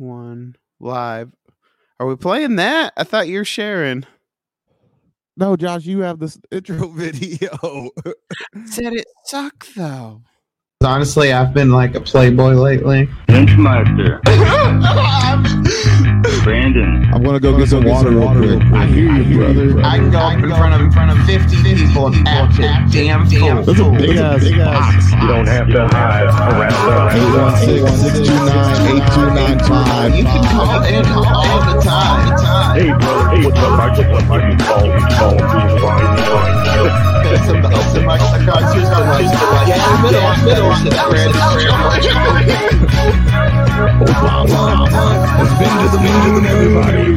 one live. Are we playing that? I thought you were sharing. No, Josh, you have this intro video. Said it sucked though. Honestly, I've been like a playboy lately. Benchmaster. Brandon. I'm gonna go get some water real quick. I hear you, brother. I can go up in front of in front of 50 people and act a damn fool. That's a big ass box. You don't have to hide around Eight one six six two nine eight two nine five. You can call in all the time. Hey, bro. Hey, what's up, Mike? What's up, Mike? You call, you call, you fine, you fine. Get some open mic across your Yeah, middle, middle, It's been to the moon, everybody.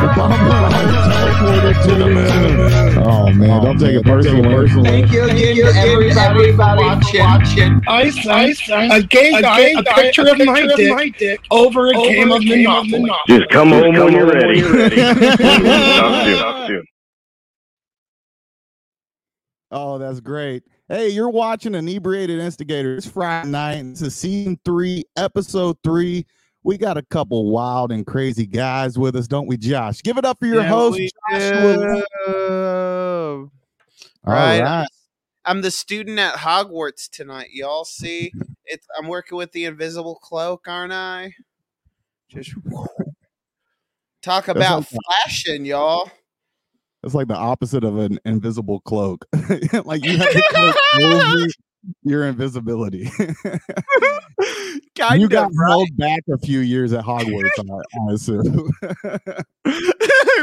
Obama teleported to the moon. Oh man, don't take it personally. Thank you again to everybody for watching. Ice, ice, a gay guy, a picture of my dick over a game of Monopoly. Just come home when you're ready. Talk soon. Oh, that's great. Hey, you're watching Inebriated Instigator. It's Friday night. This is season three, episode three. We got a couple wild and crazy guys with us, don't we, Josh? Give it up for your Yeah, host, Joshua. All Right. right. I'm the student at Hogwarts tonight. Y'all see, it's I'm working with the invisible cloak, aren't I? Just talk about flashing, y'all. It's like the opposite of an invisible cloak. like you have to cloak over your invisibility. you got right. held back a few years at Hogwarts, I, I assume.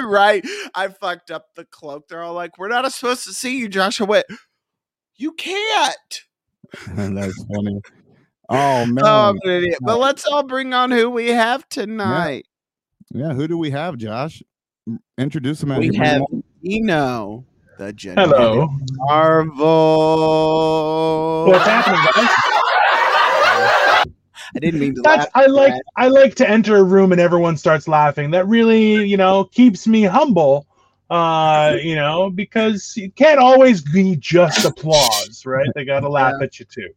right. I fucked up the cloak. They're all like, "We're not supposed to see you, Joshua. I went, "You can't." That's funny. Oh, oh man. Oh, I'm an idiot. Uh but let's all bring on who we have tonight. yeah, who do we have, Josh? Introduce him as We you have him on. Eno, the genetic Hello. Marvel. What's happening, guys? I didn't mean to That's laugh. I like Brad. I like to enter a room and everyone starts laughing. That really, you know, keeps me humble. Uh, you know, because you can't always be just applause, right? They gotta laugh at you too.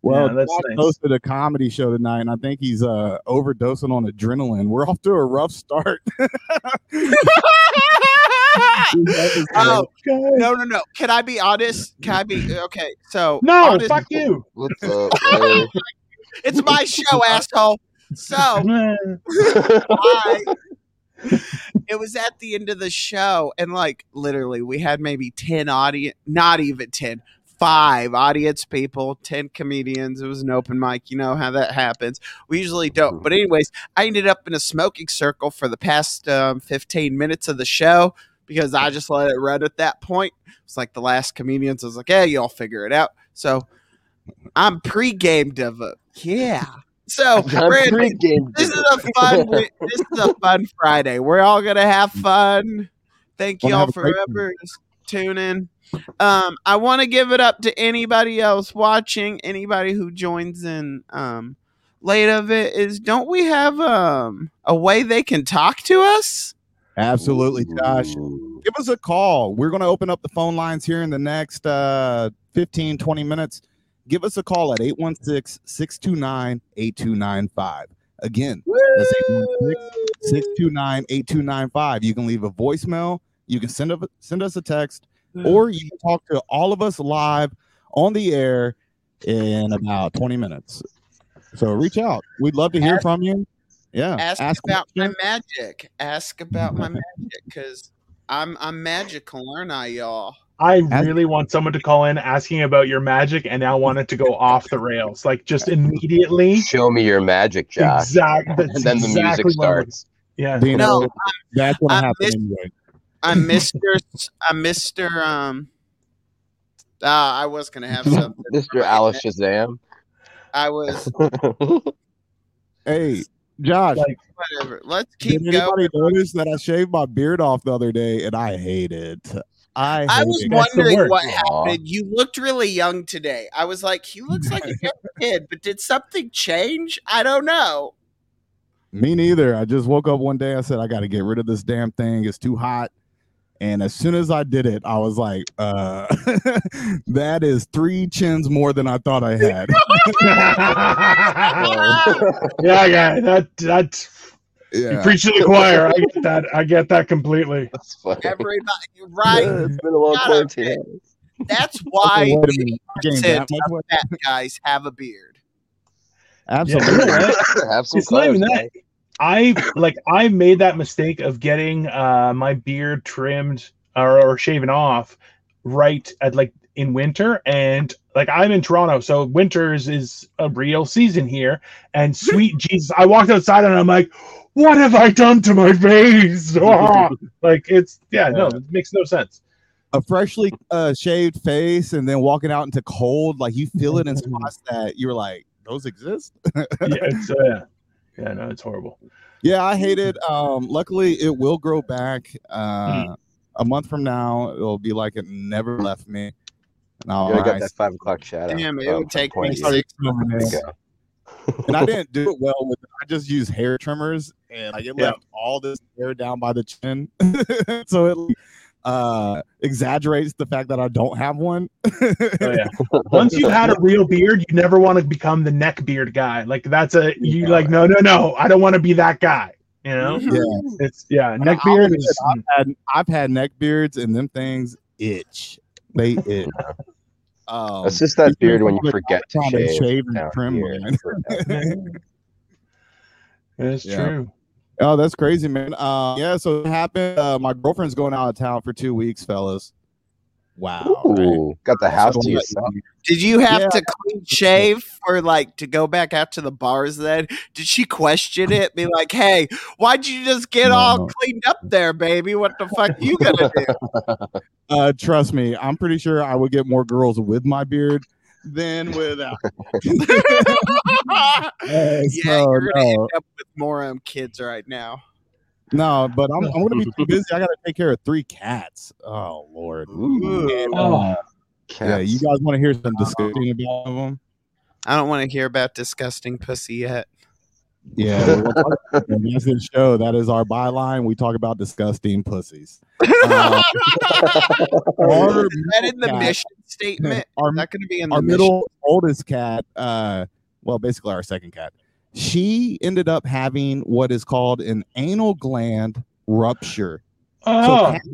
Well, Yeah, that's nice. hosted a comedy show tonight, and I think he's uh, overdosing on adrenaline. We're off to a rough start. oh no no no! Can I be honest? Can I be okay? So no, honest- fuck you. What's up. It's my show, asshole. So I, it was at the end of the show, and like literally, we had maybe ten audience, not even ten, five audience people, ten comedians. It was an open mic. You know how that happens. We usually don't, but anyways, I ended up in a smoking circle for the past um, fifteen minutes of the show because I just let it run at that point. It's like the last comedians I was like, "Hey, y'all figure it out." So I'm pre-gamed of it. Yeah. So Brandon, pre-game. this is a fun. this is a fun Friday. We're all gonna have fun. Thank y'all for ever tuning. Um, I want to give it up to anybody else watching, anybody who joins in. Um, late of it is, don't we have um a way they can talk to us? Absolutely, Josh. Give us a call. We're going to open up the phone lines here in the next uh, 15, 20 minutes. Give us a call at 816 629 8295. Again, that's 629 8295. You can leave a voicemail, you can send, a, send us a text, or you can talk to all of us live on the air in about 20 minutes. So reach out. We'd love to hear from you. Yeah. Ask, about questions. my magic. Ask about my magic because I'm I'm magical, aren't I, y'all? I really want someone to call in asking about your magic and now want it to go off the rails. Like just immediately. Show me your magic, Josh. Exactly. And then the exactly music starts. Yeah. Dino, No, that's what I'm happened miss- anyway. I'm Mister. I'm Mister. Um. Ah, I was gonna have something. Mr. Alice Shazam. I was Hey, Josh, Like, whatever. Let's did keep going. anybody notice that I shaved my beard off the other day and I hate it? I, I was it. Wondering what Aw. happened. You looked really young today. I was like, he looks like a young kid, but did something change? I don't know. Me neither. I just woke up one day. I said I got to get rid of this damn thing. It's too hot, And as soon as I did it, I was like, uh, that is three chins more than I thought I had. yeah, yeah, that that you yeah. preach to the choir. I get that. I get that completely. That's funny. Everybody, right? it's been a long quarantine. That's why Wait a minute. I gained that 80% much weight? fat guys have a beard. Absolutely. You know? Have some It's not even clothes, that. I like I made that mistake of getting uh my beard trimmed or, or shaven off right at like in winter and like I'm in Toronto so winters is a real season here and sweet Jesus I walked outside and I'm like what have I done to my face Ah! like it's yeah no it makes no sense a freshly uh, shaved face and then walking out into cold, like you feel it in spots that you're like, those exist. yeah it's uh, yeah yeah no it's horrible yeah, I hate it. Um, luckily, it will grow back. Uh, Mm. A month from now, it'll be like it never left me. And, I'll, You already got that five o'clock shadow. Damn, it would take me six Okay. and I didn't do it well with. I just used hair trimmers, and like it Yeah. left all this hair down by the chin, so it uh exaggerates the fact that I don't have one. Oh yeah. Once you've had a real beard, you never want to become the neck beard guy. Like that's a you like no no no. I don't want to be that guy. You know. yeah. It's yeah. Neck I'll beard is I've had I've had neck beards and them things itch. They itch. Um, It's just that beard when you forget to shave. shave and down trim, here. man. it's Yeah. true. Oh, that's crazy, man. Uh, yeah, so it happened. Uh, my girlfriend's going out of town for two weeks, fellas. Wow. right? Ooh, got the house So to yourself. Did you have Yeah. to clean shave for like to go back out to the bars then? Did she question it? Be like, hey, why'd you just get all No. cleaned up there, baby? What the fuck you gonna do? Uh, trust me, I'm pretty sure I would get more girls with my beard than without. Uh, yeah, so, you're gonna no, end up with more um kids right now. no, but I'm, I'm gonna be too busy. I gotta take care of three cats. Oh Lord. Ooh, And, Oh. uh, yeah, you guys want to hear some disgusting about them? I don't want to hear about disgusting pussy yet. Yeah, we're gonna talk about them. that's the show. That is our byline. We talk about disgusting pussies. Uh, our that in the cat- mission statement? our Is that going to be in the our mission? middle oldest cat, uh, well, basically our second cat, she ended up having what is called an anal gland rupture. Oh, cats,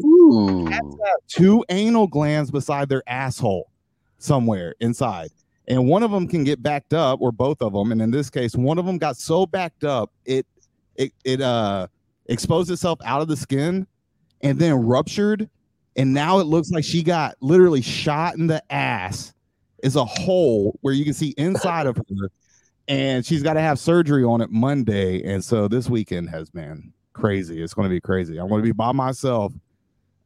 cats have two anal glands beside their asshole somewhere inside. And one of them can get backed up, or both of them. And in this case, one of them got so backed up, it it it uh exposed itself out of the skin and then ruptured. And now it looks like she got literally shot in the ass. Is a hole where you can see inside of her, and she's got to have surgery on it Monday. And so this weekend has been crazy. It's going to be crazy. I'm going to be by myself,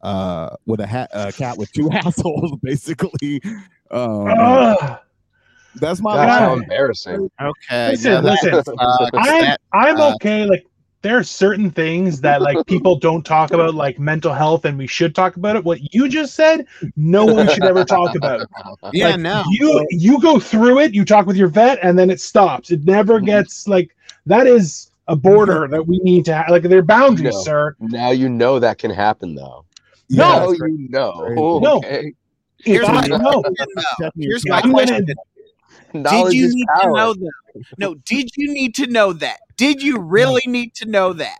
uh, with a, a cat with two assholes, basically. Um. That's my That's how life. embarrassing. Okay. Listen, yeah, listen. sucks. I'm That- I'm uh, okay. Like there are certain things that like people don't talk about, like mental health, and we should talk about it. What you just said, no one should ever talk about. yeah, Like, no. You you go through it, you talk with your vet, and then it stops. It never Mhm. gets like that is a border that we need to have. Like there are boundaries, No. sir. Now you know that can happen, though. No. now you know. No. Okay. Here's If I my know, question, though. Here's you're my question. Knowledge Did you is need power. to know that? No, did you need to know that? Did you really need to know that?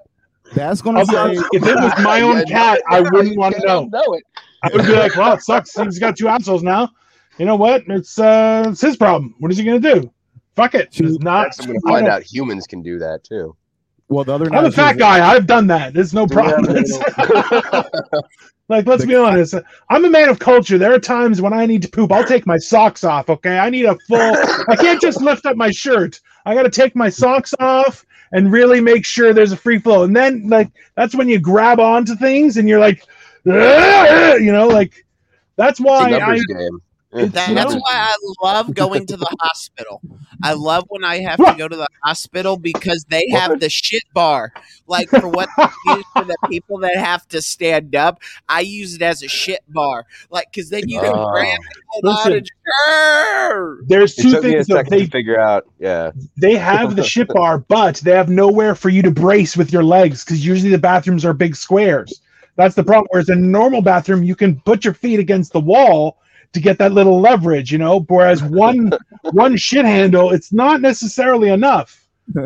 That's going to be say if it was my own cat, I wouldn't want to know. know it. I would be like, well, it sucks. He's got two assholes now. You know what? It's uh, it's his problem. What is he gonna do? Fuck it. She- It's not. I'm gonna find out humans can do that too. Well, the other night I'm a fat guy. I've done that. There's no problem. like, let's be honest. I'm a man of culture. There are times when I need to poop. I'll take my socks off. Okay, I need a full. I can't just lift up my shirt. I got to take my socks off and really make sure there's a free flow. And then, like, that's when you grab onto things and you're like, you know, like that's why I. game. It's- That- you that's know- why I love going to the hospital. I love when I have to go to the hospital because they have the shit bar. Like for what they use for the people that have to stand up, I use it as a shit bar. Like because then you can Oh. grab it, hold on, Listen. and sure. There's It two took me a things though. second They to figure out. Yeah. they have the shit bar, but they have nowhere for you to brace with your legs because usually the bathrooms are big squares. That's the problem. Whereas in a normal bathroom, you can put your feet against the wall to get that little leverage, you know. Whereas one one shit handle, it's not necessarily enough.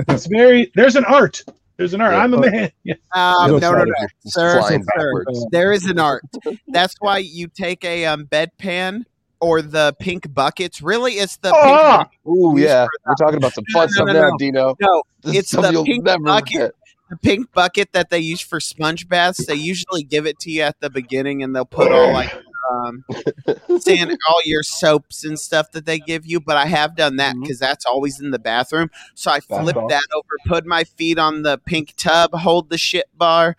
It's very there's an art. There's an art. Yeah. I'm a man. Yeah. Um, Go no, no, no, sir, sir. There is an art. That's why you take a um, bedpan or the pink buckets. Really, it's the pink. Ah! Ooh, yeah. We're talking about some fun No, stuff no, now, no. Dino. No, This it's the pink bucket. forget. the pink bucket that they use for sponge baths. They usually give it to you at the beginning, and they'll put all like um, sand, all your soaps and stuff that they give you. But I have done that because that's always in the bathroom. So I flip that over, put my feet on the pink tub, hold the shit bar.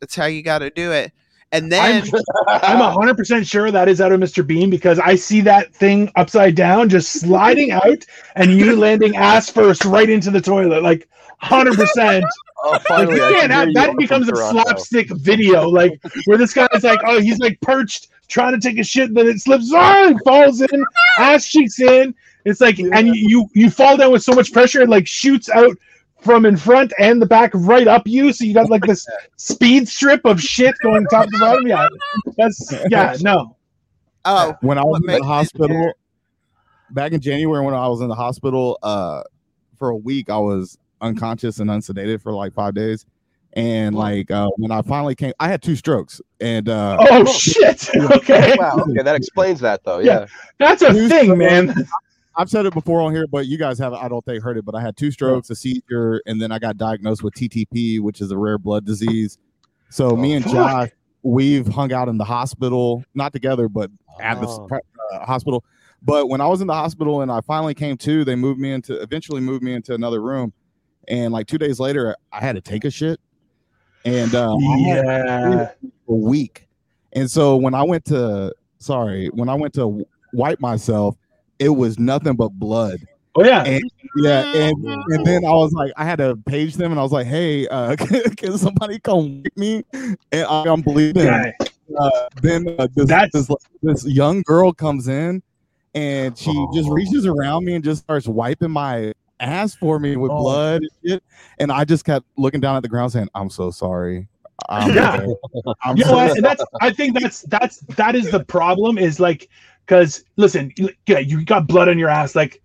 That's how you got to do it. And then I'm hundred percent sure that is out of Mr. Bean because I see that thing upside down just sliding out and you landing ass first right into the toilet. Like hundred percent. Oh, Like finally, you I can't can hear have that becomes a slapstick video, like where this guy's like, oh, he's like perched trying to take a shit, then it slips on, falls in, ass cheeks in. It's like, and you you fall down with so much pressure, it like shoots out from in front and the back right up you. So you got like this speed strip of shit going top to bottom. Yeah, that's yeah, no. oh, when I was in the hospital back in January when I was in the hospital uh for a week I was unconscious and unsedated for like 5 days and like uh when I finally came I had two strokes and uh Oh shit. Okay, Wow. Okay, that explains that though. Yeah. Yeah. that's a thing, man. I've said it before on here but you guys have I don't think heard it but I had two strokes a seizure and then I got diagnosed with TTP which is a rare blood disease so me and fuck. Josh we've hung out in the hospital not together but at the Oh. uh, hospital. But when I was in the hospital and I finally came to, they moved me into eventually moved me into another room. And like two days later, I had to take a shit. And uh, Yeah. a week. And so when I went to sorry, when I went to wipe myself, it was nothing but blood. Oh yeah. And yeah, and and then I was like, I had to page them, and I was like, hey, uh, can, can somebody come with me? And I, I'm bleeding Yeah. uh, then uh, this, That's- this this young girl comes in and she just reaches around me and just starts wiping my ass for me with Oh. blood and shit. And I just kept looking down at the ground saying, "I'm so sorry." I'm Yeah. okay. I'm you know so what? And that's I think that's that's that is the problem is like because listen, yeah, you got blood on your ass. Like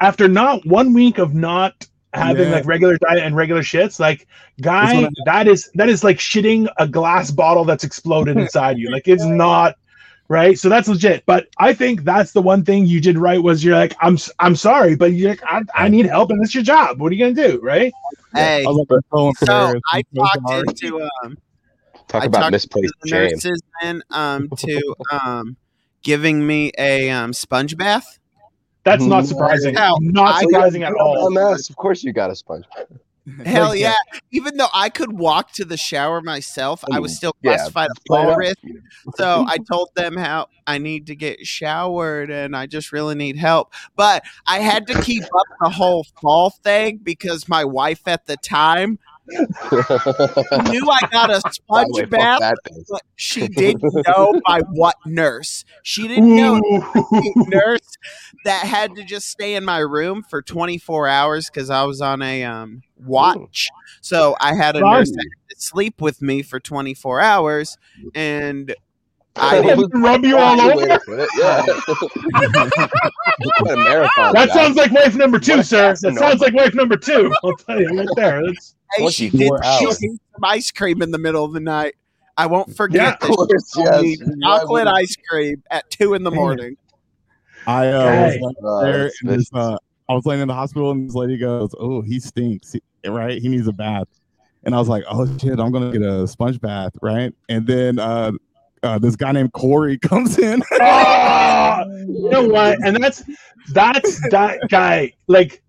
after not one week of not having Yeah. like regular diet and regular shits, like That's guy, that is that is like shitting a glass bottle that's exploded inside you. Like it's not right. So that's legit. But I think that's the one thing you did right was you're like I'm s- I'm sorry, but you're like I, I need help and it's your job. What are you gonna do, right? hey. I was like, I'm so So. I talked sorry. into um, Talk I about talked misplaced the shame. nurses then um to um giving me a um sponge bath. That's not Mhm. surprising. Hell, Not I- surprising at all. LMS, of course you got a sponge. Hell Like, yeah! Even though I could walk to the shower myself, I was still Yeah, classified a fall risk. So I told them how I need to get showered and I just really need help. But I had to keep up the whole fall thing because my wife at the time knew I got a By the sponge bath, but she didn't know by what nurse. She didn't know nurse that had to just stay in my room for 24 hours because I was on a um, watch. So I had a Fun. nurse that had to sleep with me for 24 hours, and I I didn't. didn't rub you all over. Yeah. what a marathon. That guy. sounds like wife number two, a sir. That sounds like wife number two. I'll tell you right there. That's, Hey, she 24 did. She ate some ice cream in the middle of the night. I won't Yeah, forget Of that. course, She told me yes. Chocolate wouldn't- ice cream at two in the morning. I uh, Hey. was Uh, there that's and this, uh, I was laying in the hospital and this lady goes, "Oh, he stinks, He- right? He needs a bath." And I was like, "Oh shit, I'm gonna get a sponge bath, right?" And then uh, this guy named Corey comes in. oh, you know what? And that's that's that guy. Like,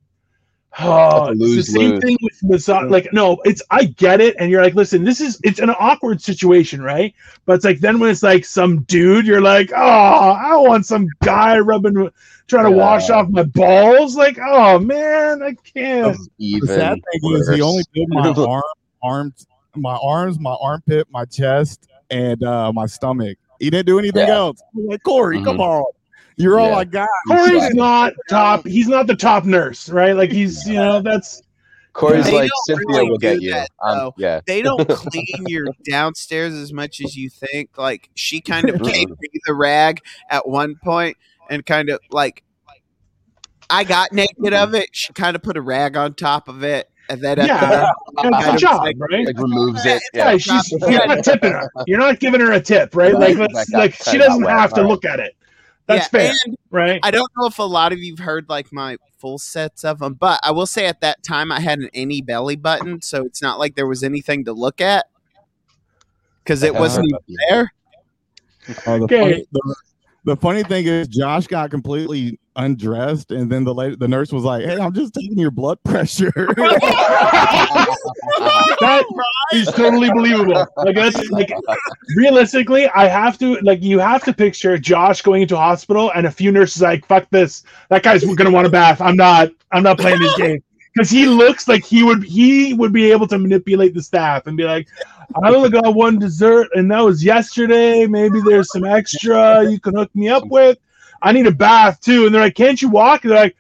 oh, That's a it's the same lose-lose. thing with massage. Like, no, it's I get it, and you're like, listen, this is it's an awkward situation, right? But it's like then when it's like some dude, you're like, oh, I want some guy rubbing, trying to Yeah. wash off my balls. Like, oh man, I can't. That's the even sad thing is, he only did my arm, arms, my arms, my armpit, my chest, and uh, my stomach. He didn't do anything Yeah. else. I'm like Corey, come Mhm. on, you're all Yeah. I got. Corey's Right. not top. He's not the top nurse, right? Like he's, you know, that's Corey's They like Cynthia really will get you. that, Um, yeah. they don't clean your downstairs as much as you think. Like she kind of gave me the rag at one point and kind of like I got naked of it. She kind of put a rag on top of it. And then at Yeah. the, That's kind the job, like- right? Like removes it. Yeah, Yeah. she's you're not tipping her. You're not giving her a tip, right? Like, That let's, like she doesn't wet. have to Alright. look at it. That's yeah, fair, and right? I don't know if a lot of you've heard like my full sets of them, but I will say at that time I had an any belly button, so it's not like there was anything to look at because it wasn't even there. Oh, the, Okay. funny, the, the funny thing is, Josh got completely undressed, and then the the nurse was like, "Hey, I'm just taking your blood pressure." that is totally believable. Like that's like realistically, I have to like you have to picture Josh going into hospital and a few nurses like, fuck this. That guy's gonna want a bath. I'm not I'm not playing this game. Because he looks like he would he would be able to manipulate the staff and be like, I only got one dessert and that was yesterday. Maybe there's some extra you can hook me up with. I need a bath too. And they're like, Can't you walk? And they're like,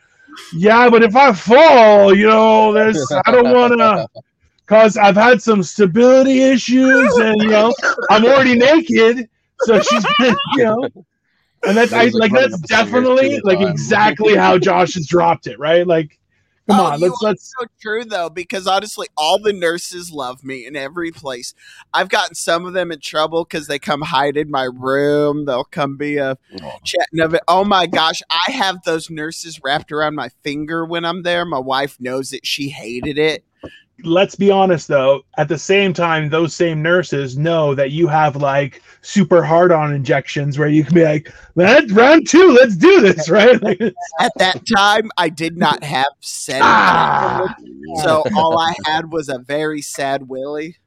Yeah, but if I fall, you know, there's I don't wanna because I've had some stability issues and you know I'm already naked, so she's been, you know, and that's I, like that's running up the stairs definitely like exactly how Josh has dropped it, right? Like, come Oh, on, you let's let's so true though because honestly all the nurses love me in every place. I've gotten some of them in trouble because they come hide in my room. They'll come be a chatting of it. Oh my gosh i have those nurses wrapped around my finger when i'm there. My wife knows it she hated it let's be honest though. At the same time, those same nurses know that you have like super hard on injections where you can be like, "Let's round two, let's do this," right? Like, at that time i did not have said ah, so all i had was a very sad willie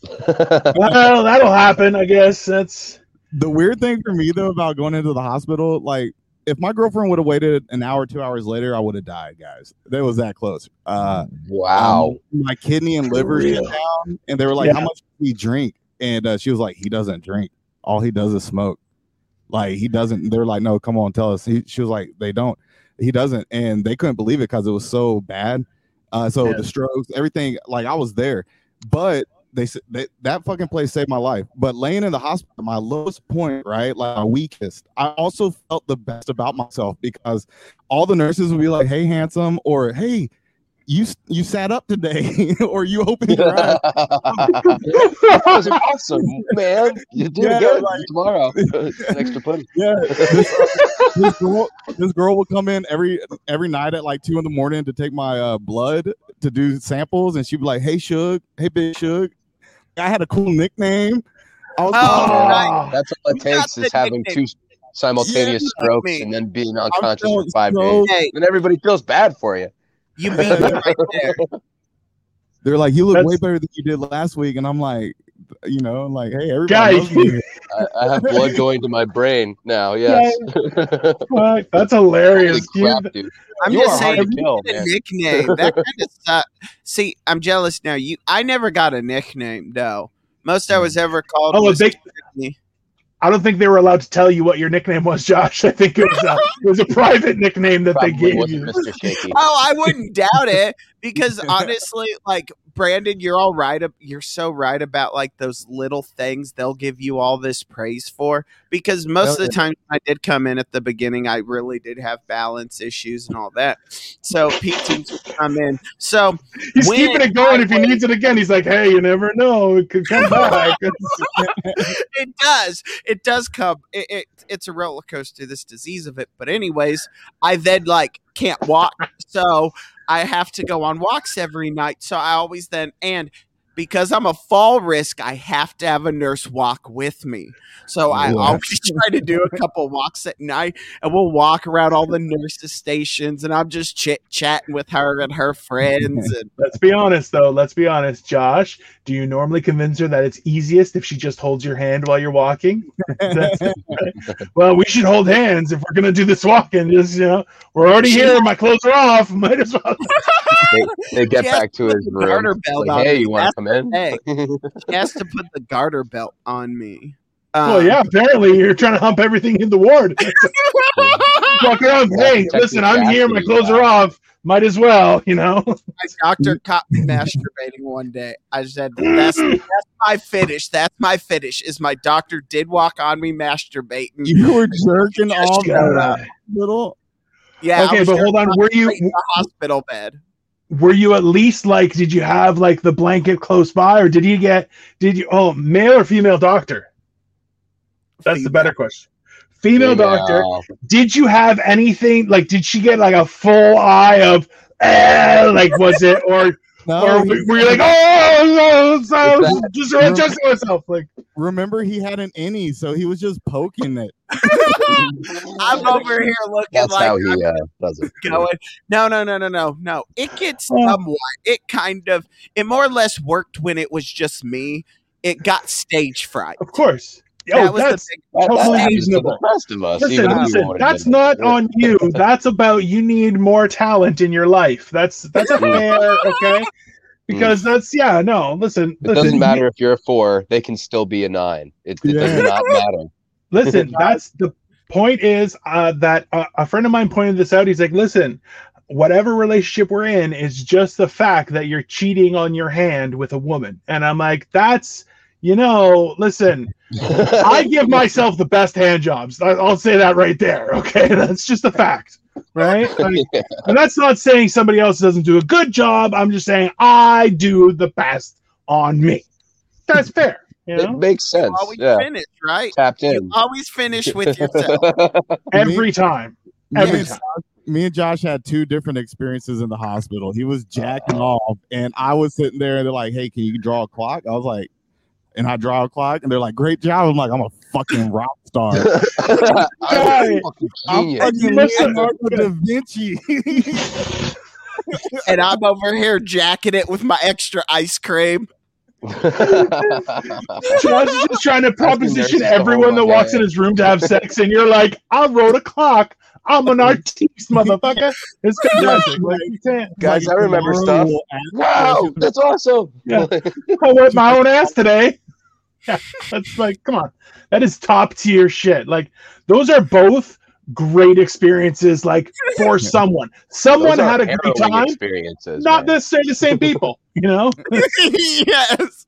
well, that'll happen, I guess. That's the weird thing for me though about going into the hospital, like if my girlfriend would have waited an hour, two hours later, I would have died, guys. That was that close. Uh, wow. um, my kidney and liver down, and they were like, Yeah. "How much do he drink?" And uh, she was like, "He doesn't drink. All he does is smoke. Like he doesn't." They're like, "No, come on, tell us." He, she was like, "They don't. He doesn't," and they couldn't believe it because it was so bad. Uh, so Yeah. the strokes, everything, like I was there, but they said that fucking place saved my life. But laying in the hospital, my lowest point, right, like my weakest, I also felt the best about myself because all the nurses would be like, "Hey, handsome," or "Hey." You, you sat up today, or you opened your eyes. that was awesome, man. You did Yeah, good like- tomorrow. Extra pudding. Yeah, this, this girl, this girl would come in every every night at like two in the morning to take my uh, blood to do samples, and she'd be like, "Hey, Suge, hey, Big Suge." I had a cool nickname. I was Oh, Ah. right. That's all it We takes is having nickname. two simultaneous Yeah, strokes me. and then being unconscious for five so- days. hey And everybody feels bad for you. you beat me right there They're like, "You look That's- way better than you did last week," and I'm like, you know, like, "Hey, everybody Guy, loves me." I, I have blood going to my brain now. Yes. Fuck, that's hilarious, crap, dude. i'm You just are hard saying to kill, a man. nickname. That kind of sucks. See, I'm jealous now. You, I never got a nickname though. Most I was hmm. ever called. Oh, was they, Brittany. I don't think they were allowed to tell you what your nickname was, Josh. I think it was a, it was a private nickname that they gave you. Mr. Shaky. Oh, I wouldn't doubt it because honestly, like Brandon, you're all right. You're so right about like those little things they'll give you all this praise for. Because most Hell of the time I did come in at the beginning, I really did have balance issues and all that. So PTs would come in. So He's keeping it going. I If he needs it again, he's like, "Hey, you never know. It could come back." it does. It does come. It, it it's a roller coaster. This disease of it. But anyways, I then like can't walk, so I have to go on walks every night. So I always then and because I'm a fall risk, I have to have a nurse walk with me. So I Wow. always try to do a couple walks at night, and we'll walk around all the nurses' stations, and I'm just chit chatting with her and her friends. And Let's be honest, though. Let's be honest, Josh. Do you normally convince her that it's easiest if she just holds your hand while you're walking? Well, we should hold hands if we're gonna do this walking. Just you know, we're already here. My clothes are off. Might as well. They, they get back to his the garter room. belt Like, on hey, me. you want to come in? Hey, she has to put the garter belt on me. Um, well, yeah. Apparently, you're trying to hump everything in the ward. Walk around. Hey, listen, I'm here. My clothes are off. might as well, you know. My doctor caught me masturbating one day. I said, "That's that's my finish. That's my finish." Is my doctor did walk on me masturbating? You were jerking off Shut at up. that little. Yeah. Okay, but hold on. Were you in the hospital bed? Were you at least like? Did you have like the blanket close by, or did you get? Did you? Oh, male or female doctor? That's the better question. Female doctor. Did you have anything like? Did she get like a full eye of? Eh, like was it or No, or he- were you like oh no, so Is that- just adjusting myself like remember he had an innie, so he was just poking it. I'm over here looking That's like how he uh, does it. going. No, no, no, no, no, no. It gets Oh. somewhat. It kind of. It more or less worked when it was just me. It got stage fright. of course. That was the that's big. That, that Totally to the reasonable. us. listen, even if we listen. That's not on you. That's about you need more talent in your life. That's that's a fair okay. Because that's yeah no listen It listen doesn't matter if you're a four; they can still be a nine. It, it does not matter. listen that's the point is uh, that uh, a friend of mine pointed this out he's like listen whatever relationship we're in is just the fact that you're cheating on your hand with a woman and i'm like that's you know listen i give myself the best hand jobs I- i'll say that right there okay that's just a fact right Like, Yeah. and that's not saying somebody else doesn't do a good job i'm just saying i do the best on me that's fair you It makes sense. Always Yeah, finish right. tapped You in. always finish with yourself. every time Me Every and, time. me and Josh had two different experiences in the hospital. He was jacking oh. off, and I was sitting there. and They're like, "Hey, can you draw a clock?" I was like, "And I draw a clock," and they're like, "Great job!" I'm like, "I'm a fucking rock star." I'm a fucking I'm fucking Leonardo da Vinci. and I'm over here jacking it with my extra ice cream. Josh is just trying to proposition everyone that walks in his room to have sex, and you're like, I wrote a clock. I'm an artiste, motherfucker. It's fantastic. Like, you can't. Guys, I remember stuff. wow, that's awesome. Yeah. I wiped my own ass today. Yeah, that's like, come on. That is top tier shit. Like, those are both great experiences, like, for someone. Someone had a great time, Experiences. not man. necessarily the same people, you know? yes.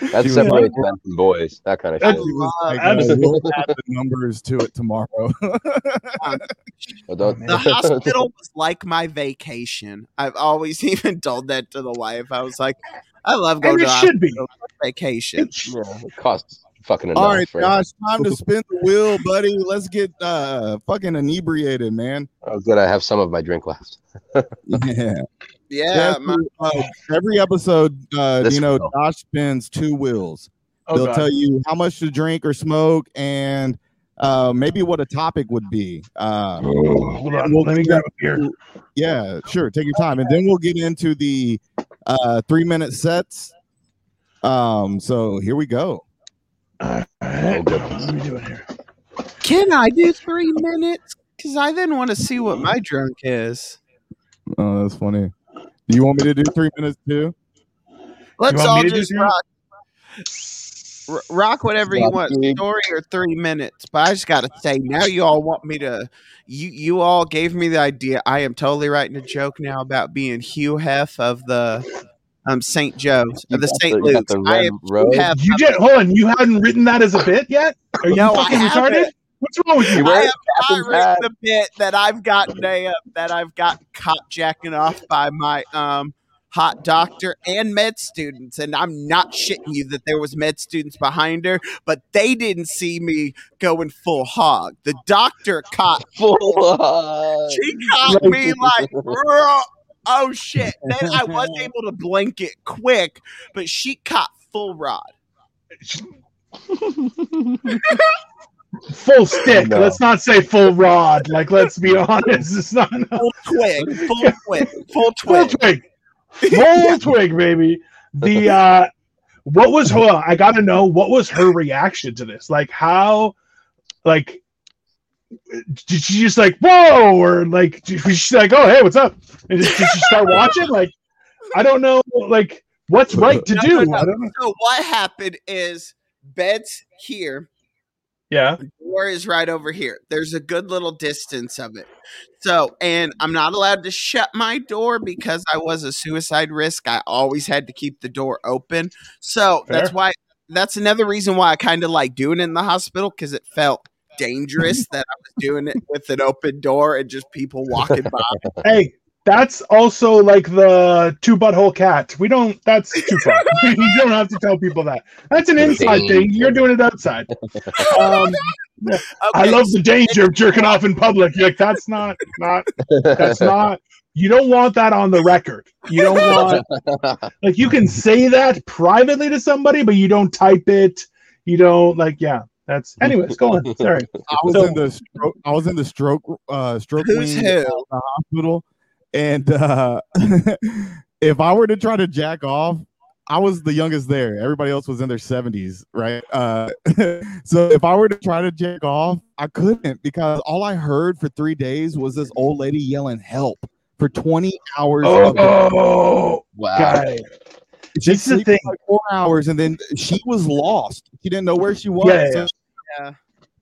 That She was separates men from boys. That kind of That's- shit. Like, uh, Absolutely. we'll add the numbers to it tomorrow. But don't- The hospital was like my vacation. I've always even told that to the wife. I was like, I love going And to it the should be. hospital for vacation. Yeah, it costs fucking enough. All right, Josh, time to spin the wheel, buddy. Let's get uh fucking inebriated, man. Oh, good. I have some of my drink left. Yeah. Yeah, my, uh, every episode, uh, you know, will. Josh spins two wheels. Oh, They'll God. tell you how much to drink or smoke and uh, maybe what a topic would be. Uh, Hold on. Let me grab a beer. yeah, sure. Take your time. And then we'll get into the uh, three minute sets. Um, so here we go. All right. What are we doing here? can I do three minutes? Because I then want to see what my drunk is. Oh, that's funny. Do you want me to do three minutes too? Let's all me to do just three? rock. R- rock whatever you want, story or three minutes. But I just gotta say, now you all want me to. You you all gave me the idea. I am totally writing a joke now about being Hugh Hef of the um St. Joe's of the got St. you got Luke's. the I am robe. Hugh Hef. You get Hold on. You hadn't written that as a bit yet? Are you No, fucking retarded? What's wrong with you? You I have not written the bit that I've gotten a uh, that I've gotten caught jacking off by my um hot doctor and med students, and I'm not shitting you that there was med students behind her, but they didn't see me going full hog. The doctor caught Full on. she caught me like oh shit. Then I was able to blink it quick, but she caught full rod. Full stick. No. Let's not say full rod. Like, let's be honest. It's not Full twig. Full twig. Full full twig. Full twig, baby. The uh what was her I gotta know what was her reaction to this? Like how like did she just like whoa or like was she like oh hey what's up and did, did she start watching like i don't know like what's right to No, do no, no. I don't know. So what happened is beds here. Yeah. The door is right over here. There's a good little distance of it. So, and I'm not allowed to shut my door because I was a suicide risk. I always had to keep the door open. So that's why, that's another reason why I kind of like doing it in the hospital because it felt dangerous that I was doing it with an open door and just people walking by. Hey, that's also like the two butthole cat. We don't. That's too far. you don't have to tell people that. That's an inside thing. You're doing it outside. Um, I love the danger of jerking off in public. Like that's not not that's not. You don't want that on the record. You don't want like you can say that privately to somebody, but you don't type it. You don't like yeah. That's anyways. Go on. Sorry. I was So- in the stroke, I was in the stroke uh stroke Who's wing at the hospital, and uh if I were to try to jack off, I was the youngest there. Everybody else was in their seventies, right? Uh, so if I were to try to jack off, I couldn't because all I heard for three days was this old lady yelling "help" for twenty hours. of the- Oh, Wow. she this the thing. for like four hours, and then she was lost. She didn't know where she was. Yeah, so yeah. Yeah.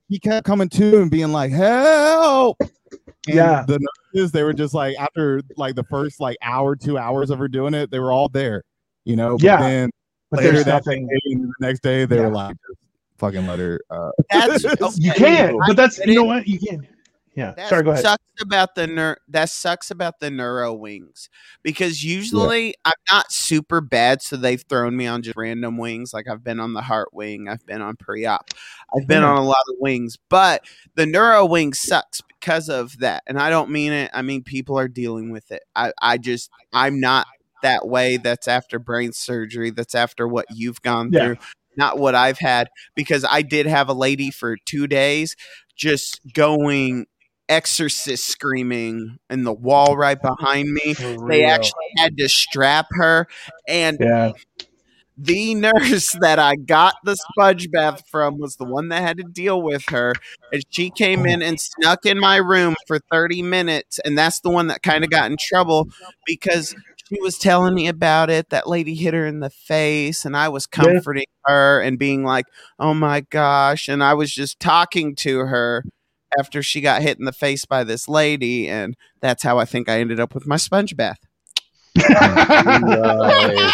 he kept coming to and being like, "Help!" And Yeah. the nurses they were just like after like the first like hour, two hours of her doing it, they were all there, you know. But Yeah. then But later there's that nothing. day, the next day, they Yeah. were like, fucking let her. Uh, That's You can, I but that's you know what you can. Yeah. That Sorry. Go ahead. sucks about the ner- that sucks about the neuro wings because usually I'm not super bad, so they've thrown me on just random wings. Like I've been on the heart wing, I've been on pre-op, I've been Mhm. on a lot of wings, but the neuro wing sucks because of that. And I don't mean it. I mean people are dealing with it. I I just I'm not that way. That's after brain surgery. That's after what you've gone Yeah. through. Not what I've had because I did have a lady for two days just going exorcist screaming in the wall right behind me. They actually had to strap her. And Yeah. the nurse that I got the sponge bath from was the one that had to deal with her. And she came in and snuck in my room for 30 minutes. And that's the one that kind of got in trouble because she was telling me about it. That lady hit her in the face. And I was Yeah. comforting her and being like, oh my gosh. And I was just talking to her after she got hit in the face by this lady. And that's how I think I ended up with my sponge bath. Nice.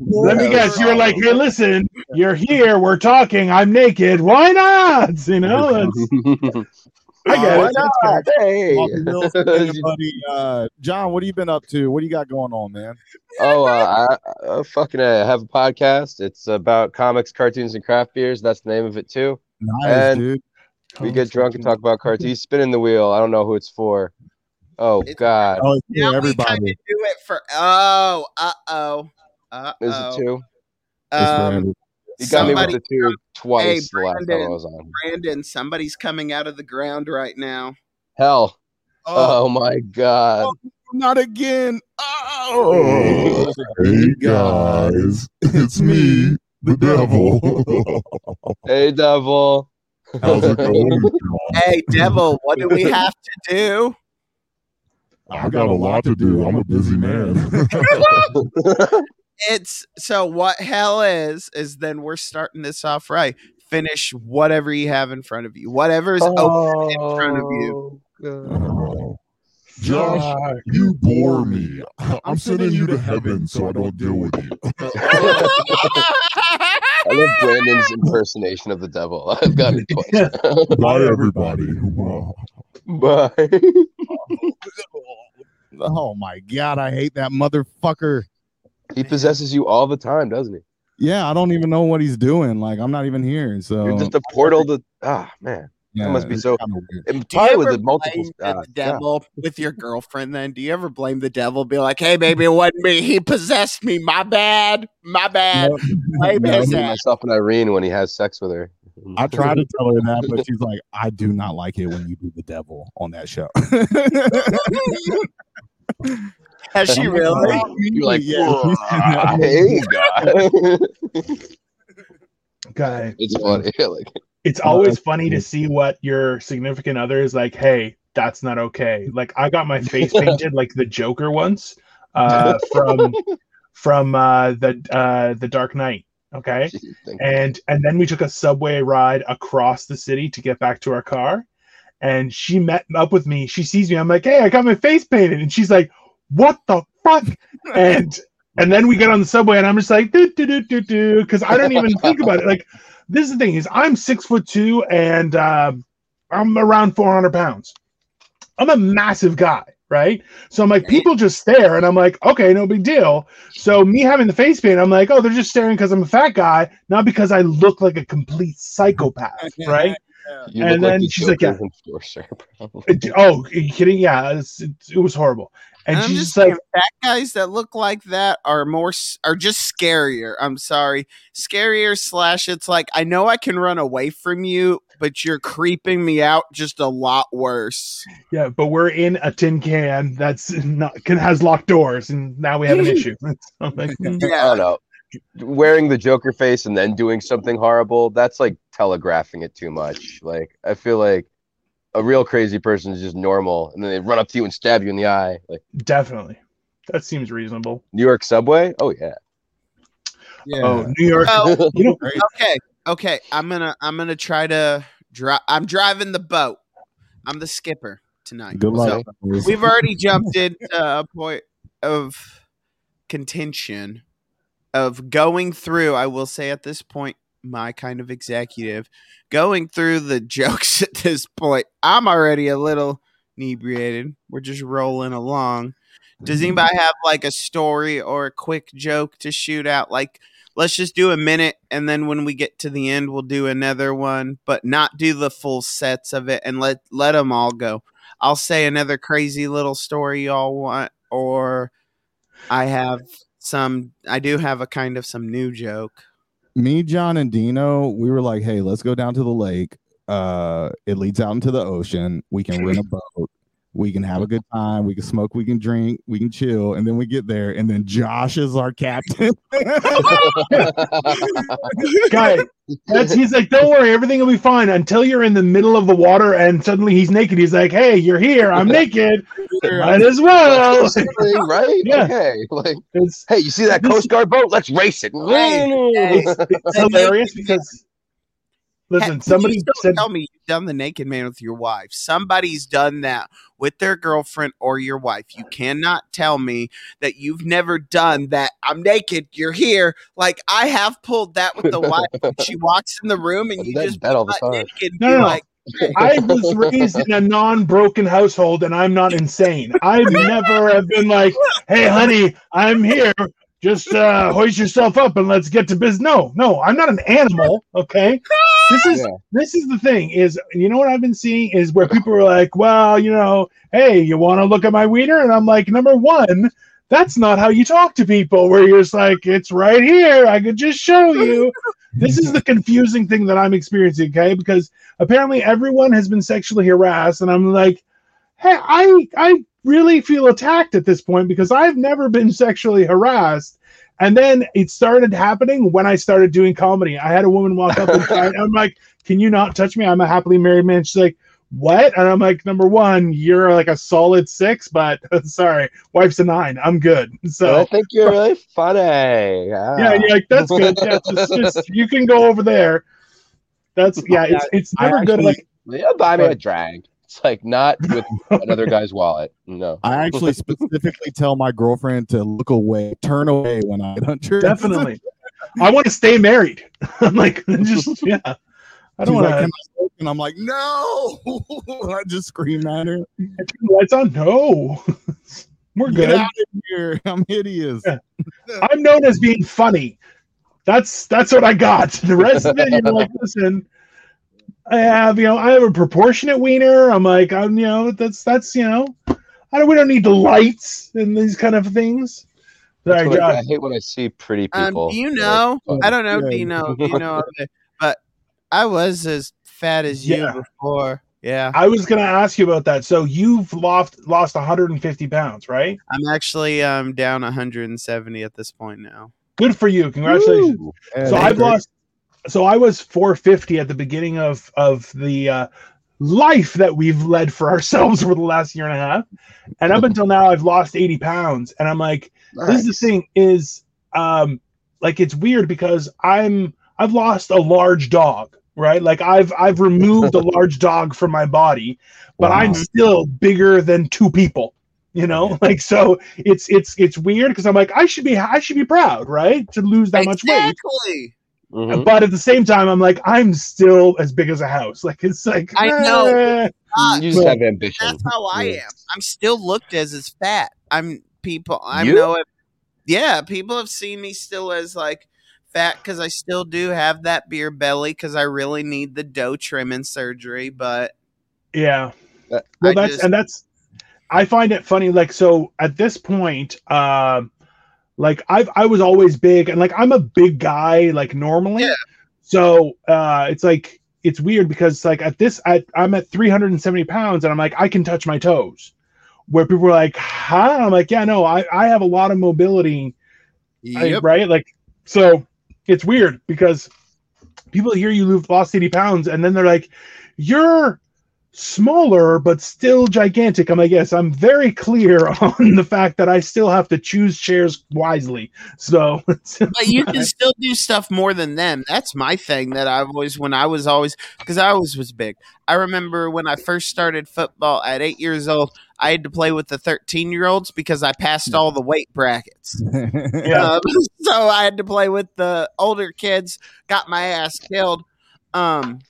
Let me guess. You were like, "Hey, listen, you're here. We're talking. I'm naked. Why not?" You know. That's, I get Why it. That's hey. Mills, buddy, uh, John, what have you been up to? What do you got going on, man? oh, uh, I, I fucking uh, have a podcast. It's about comics, cartoons, and craft beers. That's the name of it too. Nice, And- dude. We get drunk and talk about cartoons. Spinning the wheel. I don't know who it's for. Oh It's- God, Oh, it's Now for we kind of everybody. do it for oh, uh oh, uh oh. is it oh. two? Um. You got me somebody, with the two twice the last time I Brandon. was on. Brandon, somebody's coming out of the ground right now. Hell. Oh, Oh my God. not again. Oh, Hey guys, it's me, the devil. Hey, devil. How's it going? Hey, devil, what do we have to do? I got a lot to do. I'm a busy man. It's so what hell is is then we're starting this off right. Finish whatever you have in front of you, whatever's open in front of you. Oh. Uh, Josh, you bore me. I'm sending you to heaven so I don't deal with you. I love Brandon's impersonation of the devil. I've got it twice. Bye, everybody. Bye. oh my god, I hate that motherfucker. He possesses you all the time, doesn't he? Yeah, I don't even know what he's doing. Like, I'm not even here. So You're just a portal to. Ah, man. Yeah, must be so- kinda weird. Do you probably with ever the multiple. blame the ah, yeah. devil with your girlfriend? Then do you ever blame the devil? Be like, "Hey, baby, it wasn't me. He possessed me. My bad. My bad." Blame No, his Me, ass. myself and Irene when he has sex with her. I try to tell her that, but she's like, I do not like it when you do the devil on that show. Has she really? You're like, yeah. "Ah, hey, guy. Okay. it's funny. Like, It's always funny to see what your significant other is like. Hey, that's not okay. Like I got my face painted like the Joker once uh, from from uh, the uh, the Dark Knight. Okay. And and then we took a subway ride across the city to get back to our car and she met up with me she sees me i'm like hey i got my face painted and she's like what the fuck and and then we get on the subway and i'm just like do do do do do because i don't even think about it like this is the thing is i'm six foot two and um, i'm around 400 pounds i'm a massive guy right so i'm like people just stare and i'm like okay no big deal so me having the face paint, I'm like, oh, they're just staring because I'm a fat guy, not because I look like a complete psychopath, right? You And look then the she's like, yeah. from probably. Oh, are you kidding? Yeah, it's, it, it was horrible. And I'm she's just just like, saying, fat guys that look like that are more are just scarier. I'm sorry, scarier slash. It's like I know I can run away from you, but you're creeping me out just a lot worse. yeah, but we're in a tin can that's not can has locked doors, and now we have an issue. I'm like, mm, I don't know. Wearing the Joker face and then doing something horrible, that's like telegraphing it too much. Like, I feel like a real crazy person is just normal, and then they run up to you and stab you in the eye. Like, definitely, that seems reasonable. New York subway? Oh, yeah. Yeah. Oh, New York, Oh, okay, okay. I'm gonna I'm gonna try to drive. I'm driving the boat. I'm the skipper tonight. Good luck. So, we've already jumped into a point of contention of going through i will say at this point my kind of executive going through the jokes at this point i'm already a little inebriated we're just rolling along does mm-hmm. anybody have like a story or a quick joke to shoot out like let's just do a minute and then when we get to the end we'll do another one but not do the full sets of it and let let them all go I'll say another crazy little story y'all want, or I have some. I do have a kind of some new joke. Me, John, and Dino, we were like, hey, let's go down to the lake. Uh, it leads out into the ocean. We can rent a boat. We can have a good time. We can smoke. We can drink. We can chill. And then we get there, and then Josh is our captain. guy, that's he's like, don't worry, everything will be fine until you're in the middle of the water and suddenly he's naked. He's like, hey, you're here. I'm naked. Might as well. Right? Yeah. Okay. Like, It's, hey, you see that This- Coast Guard boat? Let's race it. it's, it's hilarious because listen, Please somebody don't said tell me you've done the naked man with your wife. Somebody's done that with their girlfriend or your wife. You cannot tell me that you've never done that. I'm naked. You're here. Like I have pulled that with the wife. She walks in the room and you that just bed all the butt time. naked. No, no, no. like, hey. I was raised in a non-broken household and I'm not insane. I've never have been like, hey honey, I'm here. Just uh, hoist yourself up and let's get to business. No, no, I'm not an animal. Okay. This is Yeah. this is the thing is you know what I've been seeing is where people are like, well, you know, hey, you want to look at my wiener? And I'm like, number one, that's not how you talk to people. Where you're just like, it's right here. I could just show you. This is the confusing thing that I'm experiencing. Okay, because apparently everyone has been sexually harassed, and I'm like, hey, I I really feel attacked at this point because I've never been sexually harassed. And then it started happening when I started doing comedy. I had a woman walk up and try, I'm like, "Can you not touch me? I'm a happily married man." She's like, "What?" And I'm like, "Number one, you're like a solid six, but sorry, wife's a nine. I'm good." So I think you're really funny. yeah, yeah, like, that's good. Yeah, just, just you can go over there. That's yeah. It's it's never good. Like Yeah, buy me a drag. It's like not with another guy's wallet. No. I actually specifically tell my girlfriend to look away, turn away when I get undressed. definitely, I want to stay married. I'm like, just yeah. I don't want to. "Can I and I'm like, no. I just scream at her. Lights on? No, we're Get good. out of here. I'm hideous. Yeah. I'm known as being funny. That's that's what I got. The rest of it, you're like, listen, I have you know, I have a proportionate wiener. I'm like, I'm you know, that's that's you know, I don't we don't need the lights and these kind of things. Sorry, what I, I hate when I see pretty Um, people. do you know? are I don't know. Yeah. Do you know? Do you know? But I was as fat as you Yeah. before. Yeah, I was gonna ask you about that. So you've lost lost 150 pounds, right? I'm actually um down 170 at this point now. Good for you. Congratulations. Yeah, so I've great. lost so I was 450 at the beginning of of the uh, life that we've led for ourselves over the last year and a half, and up until now I've lost 80 pounds, and I'm like, this is the thing is, um, like it's weird because I'm I've lost a large dog, right? Like I've I've removed a large dog from my body, but Wow. I'm still bigger than two people. You know, like so it's it's it's weird because I'm like I should be I should be proud, right, to lose that much weight. Exactly. Mhm. But at the same time, I'm like I'm still as big as a house. Like it's like I know. eh. Ah, You just have ambition. that's how I Yeah. am. I'm still looked as as fat. I'm people. I You? know it. Yeah, people have seen me still as like fat because I still do have that beer belly because I really need the dough trimming surgery. But yeah. Uh, well I that's just- and that's i find it funny like so at this point um like i've i was always big and like i'm a big guy like normally. Yeah. so uh it's like it's weird because like at this at i'm at 370 pounds and i'm like i can touch my toes. Where people are like huh? I'm like yeah no i i have a lot of mobility. I- right? Like so it's weird because people hear you lose lost 80 pounds and then they're like you're smaller but still gigantic i'm like yes i'm very clear on the fact that i still have to choose chairs wisely so but you can still do stuff more than them. That's my thing that I've always when I was always because I always was big. I remember when I first started football at eight years old, I had to play with the thirteen year olds because I passed all the weight brackets. Yeah. Um, so I had to play with the older kids. Got my ass killed. Um,